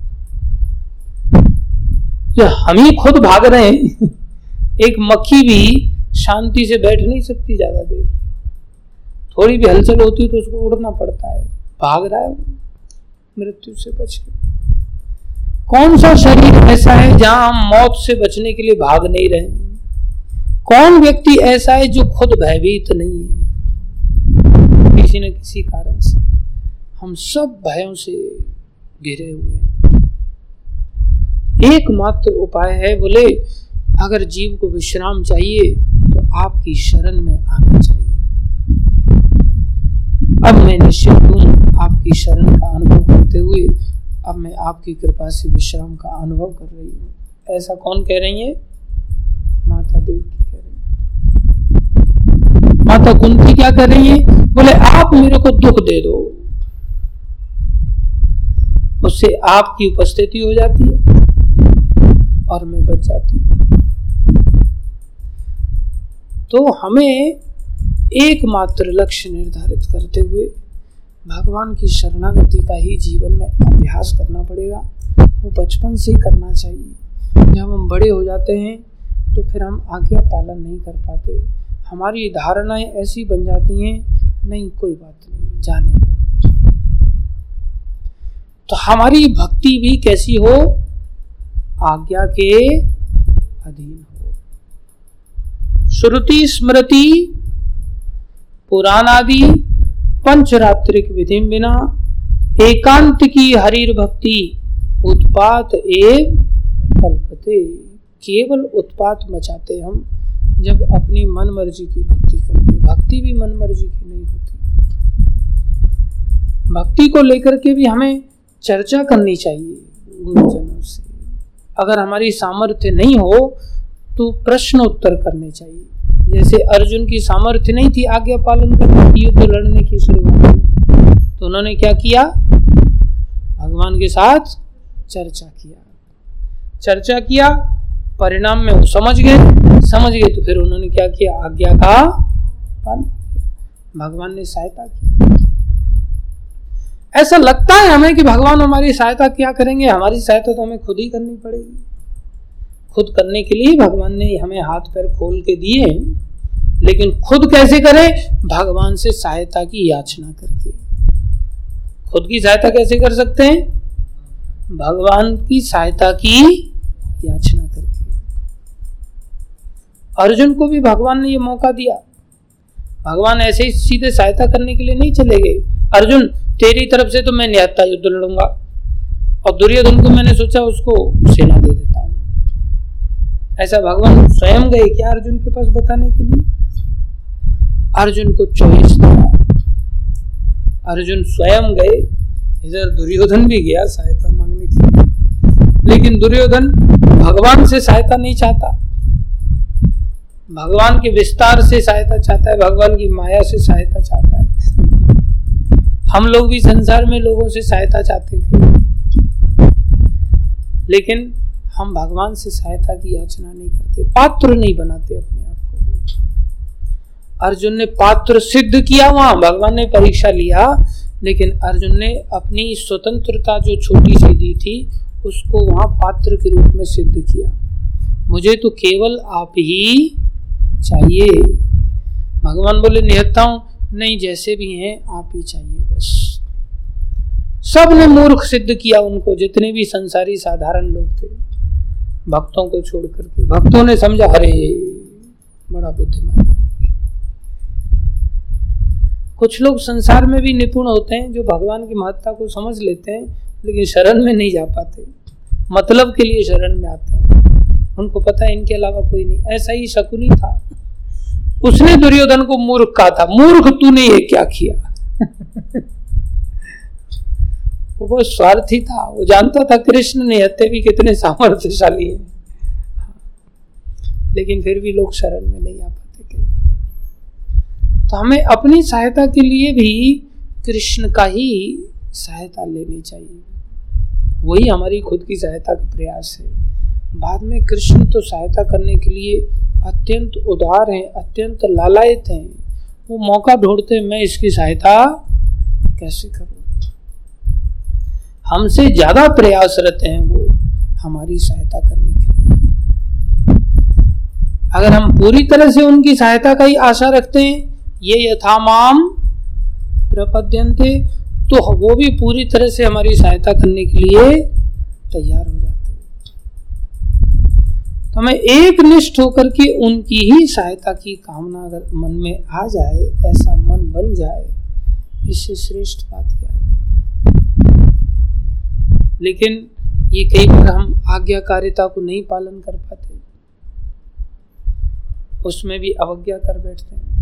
Speaker 1: जो हम ही खुद भाग रहे हैं, एक मक्खी भी शांति से बैठ नहीं सकती ज़्यादा देर। थोड़ी भी हलचल होती है तो उसको उड़ना पड़ता है। भाग रहा है मृत्यु से बच के। कौन सा शरीर ऐसा है जहाँ हम मौत से बचने के लिए भाग नहीं रहे? कौन व्यक्ति ऐसा है जो खुद भयभीत नहीं है? किसी न किसी कारण से। हम सब भयों से घिरे हुए एकमात्र उपाय है बोले, अगर जीव को विश्राम चाहिए तो आपकी शरण में आना चाहिए। अब मैं निश्चित हूँ, आपकी शरण का अनुभव करते हुए, अब मैं आपकी कृपा से विश्राम का अनुभव कर रही हूँ। ऐसा कौन कह रही है? माता देव की कह रही है। माता कुंती क्या कर रही है? बोले, आप मेरे को दुख दे दो। उससे आपकी उपस्थिति हो जाती है और मैं बच जाती हूँ। तो हमें एकमात्र लक्ष्य निर्धारित करते हुए भगवान की शरणागति का ही जीवन में अभ्यास करना पड़ेगा। वो बचपन से ही करना चाहिए। जब हम बड़े हो जाते हैं तो फिर हम आज्ञा पालन नहीं कर पाते। हमारी धारणाएँ ऐसी बन जाती हैं, नहीं, कोई बात नहीं, जाने तो हमारी भक्ति भी कैसी हो? आज्ञा के अधीन हो। श्रुति स्मृति पुराण आदि पंचरात्रिक विधि बिना एकांत की हरिर भक्ति उत्पात एव कल्पते। केवल उत्पात मचाते हम जब अपनी मन मर्ज़ी की भक्ति करते। भक्ति भी मन मर्ज़ी की नहीं होती। भक्ति को लेकर के भी हमें चर्चा करनी चाहिए गुरुजनों से। अगर हमारी सामर्थ्य नहीं हो तो प्रश्न उत्तर करने चाहिए। जैसे अर्जुन की सामर्थ्य नहीं थी आज्ञा पालन करने की, युद्ध लड़ने की शुरुआत में। तो उन्होंने क्या किया? भगवान के साथ चर्चा किया। चर्चा किया, परिणाम में वो समझ गए। समझ गए तो फिर उन्होंने क्या किया? आज्ञा का पालन भगवान ने सहायता की। ऐसा लगता है हमें कि भगवान हमारी सहायता क्या करेंगे? हमारी सहायता तो हमें खुद ही करनी पड़ेगी। खुद करने के लिए भगवान ने हमें हाथ पैर खोल के दिए। लेकिन खुद कैसे करें? भगवान से सहायता की याचना करके। खुद की सहायता कैसे कर सकते हैं? भगवान की सहायता की याचना करके। अर्जुन को भी भगवान ने ये मौका दिया। भगवान ऐसे ही सीधे सहायता करने के लिए नहीं चले गए। अर्जुन तेरी तरफ़ से तो मैं निहत्ता युद्ध लड़ूँगा। और दुर्योधन को मैंने सोचा उसको सेना दे देता हूँ। ऐसा भगवान स्वयं गए क्या अर्जुन के पास बताने के लिए? अर्जुन को चॉइस दिया। अर्जुन स्वयं गए। इधर दुर्योधन भी गया सहायता मांगने के लिए। लेकिन दुर्योधन भगवान से सहायता नहीं चाहता। भगवान के विस्तार से सहायता चाहता है, भगवान की माया से सहायता चाहता है। हम लोग भी संसार में लोगों से सहायता चाहते थे। लेकिन हम भगवान से सहायता की याचना नहीं करते, पात्र नहीं बनाते अपने आप को। अर्जुन ने पात्र सिद्ध किया वहाँ, भगवान ने परीक्षा लिया, लेकिन अर्जुन ने अपनी स्वतंत्रता जो छोटी सी दी थी, उसको वहाँ पात्र के रूप में सिद्ध किया। मुझे तो केवल आप ही चाहिए। भगवान बोले निहत्ता हूँ नहीं, जैसे भी हैं, आप ही चाहिए, बस। सबने मूर्ख सिद्ध किया उनको, जितने भी संसारी साधारण लोग थे। भक्तों को छोड़ करके, भक्तों ने समझा, अरे, बड़ा बुद्धिमान कुछ लोग संसार में भी निपुण होते हैं, जो भगवान की महत्ता को समझ लेते हैं, लेकिन शरण में नहीं जा पाते। मतलब के लिए शरण में आते हैं। उनको पता है, इनके अलावा कोई नहीं। ऐसा ही शकुनी था। उसने दुर्योधन को मूर्ख कहा था, मूर्ख तूने ये क्या किया? वो स्वार्थी था, वो जानता था कृष्ण ने हत्या भी कितने सामर्थ्यशाली हैं। लेकिन फिर भी लोग शरण में नहीं आ पाते थे। तो हमें अपनी सहायता के लिए भी कृष्ण का ही सहायता लेनी चाहिए। वही हमारी खुद की सहायता का प्रयास है। बाद में कृष्ण तो सहायता करने के लिए अत्यंत उदार हैं, अत्यंत लालायत हैं। वो मौका ढूंढते मैं इसकी सहायता कैसे करूँ? हमसे ज़्यादा प्रयासरत हैं वो हमारी सहायता करने के लिए। अगर हम पूरी तरह से उनकी सहायता का ही आशा रखते हैं, ये यथामाम प्रपद्यंते तो वो भी पूरी तरह से हमारी सहायता करने के लिए तैयार हो हैं। तो हमें एक निष्ठ होकर के उनकी ही सहायता की कामना अगर मन में आ जाए, ऐसा मन बन जाए, इससे श्रेष्ठ बात क्या है? लेकिन ये कई बार हम आज्ञाकारिता को नहीं पालन कर पाते। उसमें भी अवज्ञा कर बैठते हैं।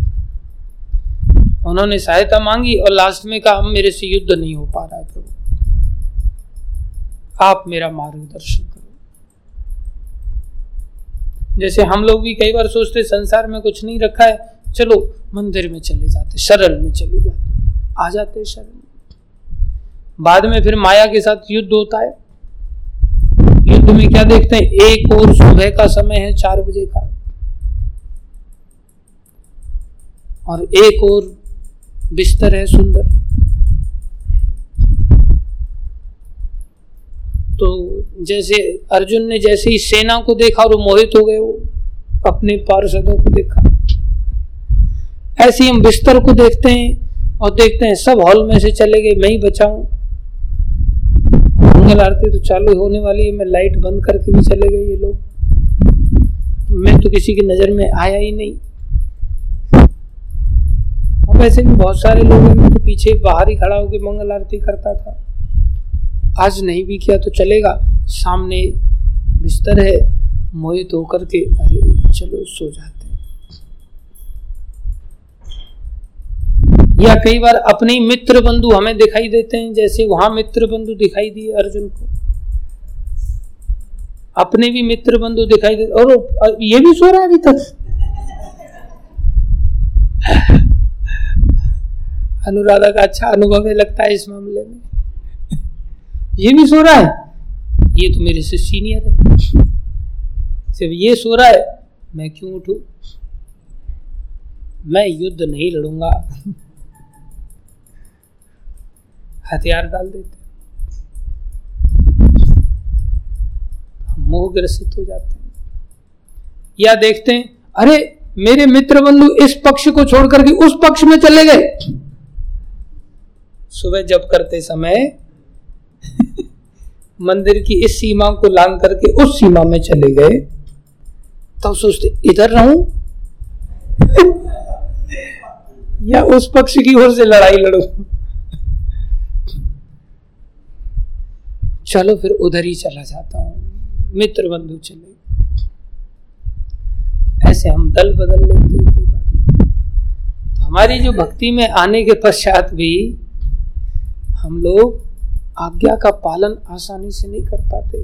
Speaker 1: उन्होंने सहायता मांगी और लास्ट में कहा मेरे से युद्ध नहीं हो पा रहा है प्रभु। आप मेरा मार्गदर्शन करो। जैसे हम लोग भी कई बार सोचते संसार में कुछ नहीं रखा है, चलो मंदिर में चले जाते, शरण में चले जाते, आ जाते शरण बाद में फिर माया के साथ युद्ध होता है। युद्ध में क्या देखते हैं, एक और सुबह का समय है, चार बजे का। और एक और बिस्तर है सुंदर तो जैसे अर्जुन ने जैसे ही सेना को देखा और मोहित हो गए, वो अपने पार्षदों को देखा। ऐसे हम बिस्तर को देखते हैं और देखते हैं सब हॉल में से चले गए, मैं ही बचाऊं मंगल आरती तो चालू होने वाली है, मैं लाइट बंद करके भी चले गए ये लोग। मैं तो किसी की नज़र में आया ही नहीं। अब ऐसे भी बहुत सारे लोग हैं, मैं तो पीछे बाहर ही खड़ा होकर मंगल आरती करता था। आज नहीं भी किया तो चलेगा। सामने बिस्तर है मोहित होकर के अरे चलो सो जाते हैं। या कई बार अपने मित्र बंधु हमें दिखाई देते हैं, जैसे वहाँ मित्र बंधु दिखाई दिए अर्जुन को। अपने भी मित्र बंधु दिखाई दे और ये भी सो रहा है अभी तक। अनुराधा का अच्छा अनुभव है लगता है इस मामले में। ये भी सो रहा है? ये तो मेरे से सीनियर है। सिर्फ़ ये सो रहा है, मैं क्यों उठू? मैं युद्ध नहीं लड़ूँगा। हथियार डाल देते। मोह ग्रसित हो जाते हैं। या देखते हैं, अरे, मेरे मित्र बंधु इस पक्ष को छोड़कर के उस पक्ष में चले गए। सुबह जब करते समय मंदिर की इस सीमा को लांग करके उस सीमा में चले गए। तब तो सोचते, इधर रहूँ? या उस पक्ष की ओर से लड़ाई लड़ू? चलो फिर उधर ही चला जाता हूँ। मित्र बंधु चले। ऐसे हम दल बदल लेते तो हमारी जो भक्ति में आने के पश्चात भी हम लोग आज्ञा का पालन आसानी से नहीं कर पाते।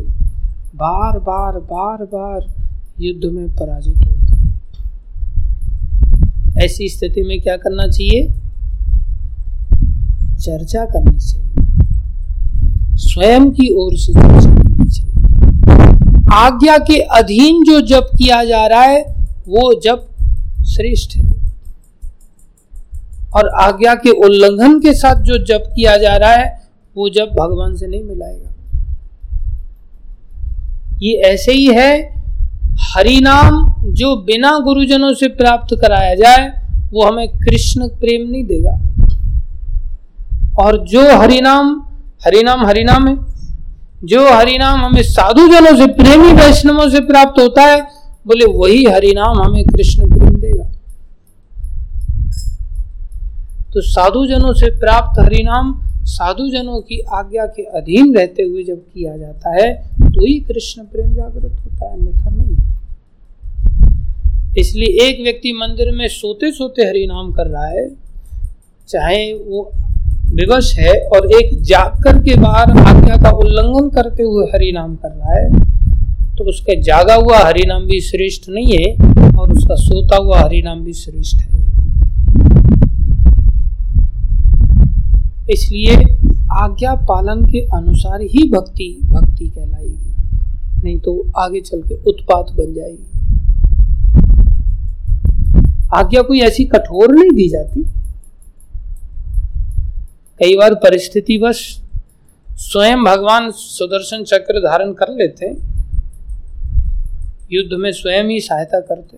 Speaker 1: बार बार बार बार युद्ध में पराजित होते ऐसी स्थिति में क्या करना चाहिए? चर्चा करनी चाहिए। स्वयं की ओर से चर्चा करनी चाहिए। आज्ञा के अधीन जो जप किया जा रहा है, वो जप श्रेष्ठ है। और आज्ञा के उल्लंघन के साथ जो जप किया जा रहा है वो जब भगवान से नहीं मिलाएगा। ये ऐसे ही है, हरि नाम जो बिना गुरुजनों से प्राप्त कराया जाए, वो हमें कृष्ण प्रेम नहीं देगा। और जो हरिनाम हरिनाम हरिनाम है, जो हरिनाम हमें साधु जनों से, प्रेमी वैष्णवों से प्राप्त होता है, बोले वही हरिनाम हमें कृष्ण प्रेम देगा। तो साधु जनों से प्राप्त हरिनाम साधु जनों की आज्ञा के अधीन रहते हुए जब किया जाता है तो ही कृष्ण प्रेम जागृत होता है, अन्यथा नहीं। इसलिए एक व्यक्ति मंदिर में सोते सोते हरि नाम कर रहा है, चाहे वो विवश है, और एक जाग के बाहर आज्ञा का उल्लंघन करते हुए हरि नाम कर रहा है तो उसका जागा हुआ हरि नाम भी श्रेष्ठ नहीं है, और उसका सोता हुआ हरि नाम भी श्रेष्ठ है। इसलिए आज्ञा पालन के अनुसार ही भक्ति भक्ति कहलाएगी। नहीं तो आगे चल के उत्पात बन जाएगी। आज्ञा कोई ऐसी कठोर नहीं दी जाती। कई बार परिस्थितिवश स्वयं भगवान सुदर्शन चक्र धारण कर लेते युद्ध में स्वयं ही सहायता करते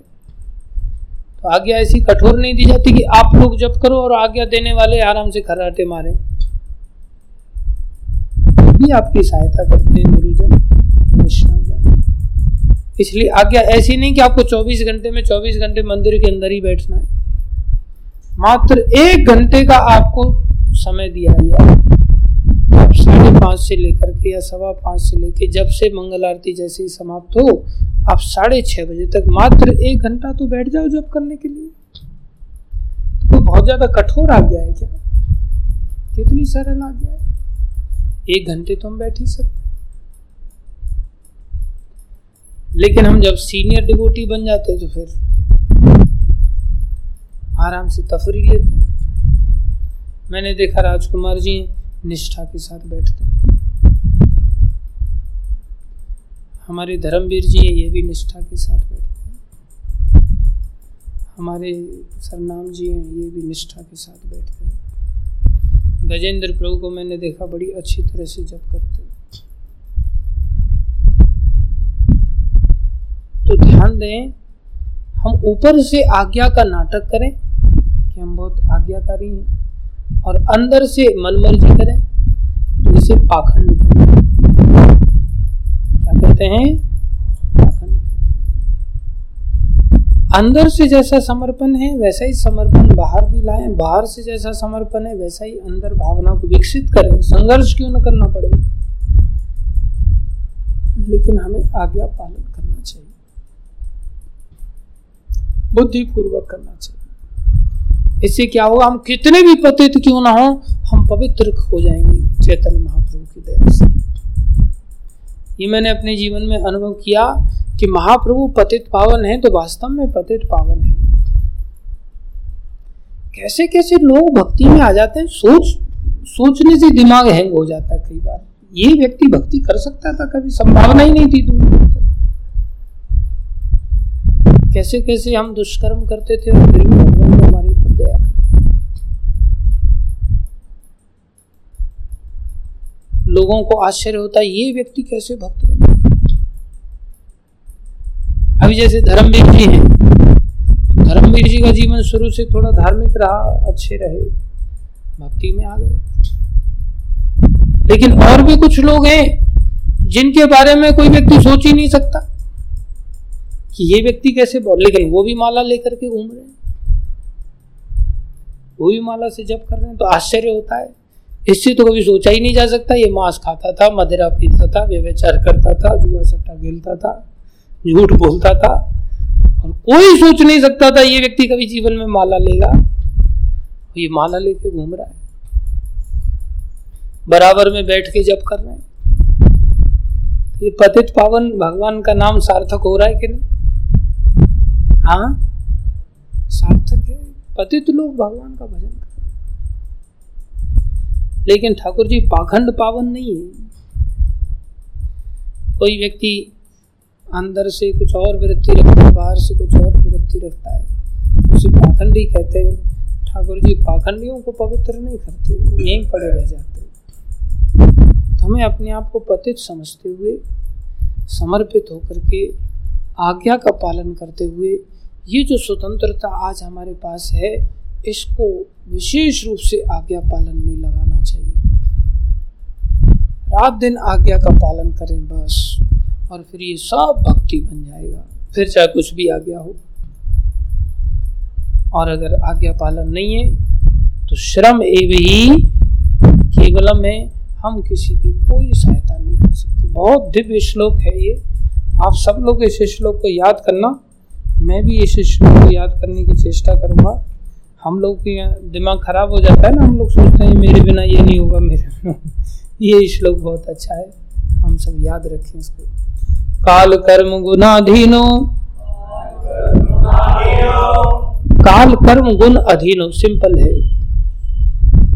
Speaker 1: तो आज्ञा ऐसी कठोर नहीं दी जाती कि आप लोग जब करो और आज्ञा देने वाले आराम से खराटे मारे। भी आपकी सहायता करते हैं गुरुजन जन इसलिए आज्ञा ऐसी नहीं कि आपको 24 घंटे में 24 घंटे मंदिर के अंदर ही बैठना है। मात्र एक घंटे का आपको समय दिया गया अब साढ़े पाँच से लेकर के या सवा पाँच से लेकर जब से मंगल आरती जैसे ही समाप्त हो, आप साढ़े छः बजे तक मात्र एक घंटा तो बैठ जाओ जब करने के लिए। तो बहुत ज़्यादा कठोर आ गया है क्या? कितनी सरल आ गया है? एक घंटे तो हम बैठ ही सकते लेकिन हम जब सीनियर डिबोटी बन जाते तो फिर आराम से तफरी लेते मैंने देखा राजकुमार जी निष्ठा के साथ बैठते हैं। हमारे धर्मवीर जी हैं, ये भी निष्ठा के साथ बैठते हैं। हमारे सरनाम जी हैं, ये भी निष्ठा के साथ बैठते हैं। गजेंद्र प्रभु को मैंने देखा, बड़ी अच्छी तरह से जप करते तो ध्यान दें, हम ऊपर से आज्ञा का नाटक करें कि हम बहुत आज्ञाकारी हैं। और अंदर से मनमर्जी करें तो इसे पाखंड क्या कहते हैं? पाखंड अंदर से जैसा समर्पण है, वैसा ही समर्पण बाहर भी लाएँ। बाहर से जैसा समर्पण है, वैसा ही अंदर भावना को विकसित करें। संघर्ष क्यों न करना पड़े? लेकिन हमें आज्ञा पालन करना चाहिए। बुद्धिपूर्वक करना चाहिए। इससे क्या होगा? हम कितने भी पतित क्यों ना हो, हम पवित्र हो जाएँगे चैतन्य महाप्रभु की दया से। ये मैंने अपने जीवन में अनुभव किया कि महाप्रभु पतित पावन है तो वास्तव में पतित पावन है। कैसे कैसे लोग भक्ति में आ जाते हैं, सोच, सोचने से दिमाग हैंग हो जाता है कई बार। ये व्यक्ति भक्ति कर सकता था, कभी संभावना ही नहीं थी दूर कैसे कैसे हम दुष्कर्म करते थे और दया लोगों को आश्चर्य होता है, ये व्यक्ति कैसे भक्त बन अभी जैसे धर्मवीर जी हैं धर्मवीर जी का जीवन शुरू से थोड़ा धार्मिक रहा, अच्छे रहे, भक्ति में आ गए। लेकिन और भी कुछ लोग हैं, जिनके बारे में कोई व्यक्ति सोच ही नहीं सकता कि ये व्यक्ति कैसे बोल लेकिन वो भी माला लेकर के घूम रहे हैं। वो भी माला से जप कर रहे हैं तो आश्चर्य होता है। इससे तो कभी सोचा ही नहीं जा सकता, ये मांस खाता था, मदिरा पीता था व्यवचार करता था, जुआ सट्टा खेलता था, झूठ बोलता था, और कोई सोच नहीं सकता था ये व्यक्ति कभी जीवन में माला लेगा। ये माला लेके घूम रहा है। बराबर में बैठ के जप कर रहे हैं। ये पतित पावन, भगवान का नाम सार्थक हो रहा है कि नहीं? हाँ? सार्थक है। पतित लोग भगवान का भजन कर लेकिन ठाकुर जी, पाखंड पावन नहीं है। कोई व्यक्ति अंदर से कुछ और वृत्ति रखता है, बाहर से कुछ और वृत्ति रखता है, उसे पाखंडी कहते हैं। ठाकुर जी, पाखंडियों को पवित्र नहीं करते, वो यहीं पड़े रह जाते तो हमें अपने आप को पतित समझते हुए, समर्पित होकर के आज्ञा का पालन करते हुए ये जो स्वतंत्रता आज हमारे पास है, इसको विशेष रूप से आज्ञा पालन में लगाना चाहिए। रात दिन आज्ञा का पालन करें बस, और फिर ये सब भक्ति बन जाएगा। फिर चाहे कुछ भी आज्ञा हो। और अगर आज्ञा पालन नहीं है तो श्रम एव ही केवलम है। हम किसी की कोई सहायता नहीं कर सकते। बहुत दिव्य श्लोक है ये। आप सब लोग इस श्लोक को याद करना। मैं भी इस श्लोक को याद करने की चेष्टा करूँगा। हम लोग के दिमाग खराब हो जाता है ना, हम लोग सोचते हैं, मेरे बिना ये नहीं होगा, मेरे ये श्लोक बहुत अच्छा है। हम सब याद रखें इसको। काल कर्म गुणाधीनो। काल कर्म गुण अधीनो, सिंपल है।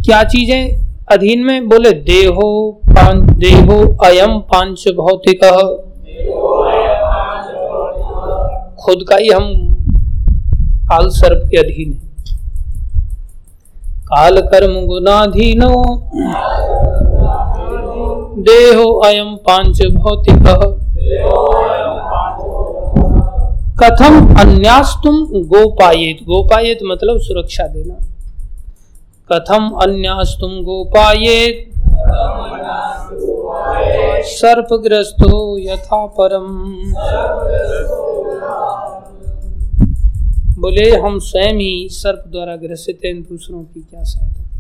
Speaker 1: क्या चीज़ें अधीन में? बोले, देहो पाँच देहो अयम पाँच भौतिक। खुद का ही हम काल सर्प के अधीन है। काल कर्म गुनाधीनो देहो अयम पाँच भौतिक। कथम अन्यास्तुम गोपायेत। गोपायेत मतलब सुरक्षा देना। कथम अन्यास्तुम गोपायेत। सर्पग्रस्तो यथा परम। बोले हम स्वयं ही सर्प द्वारा ग्रसित हैं दूसरों की क्या सहायता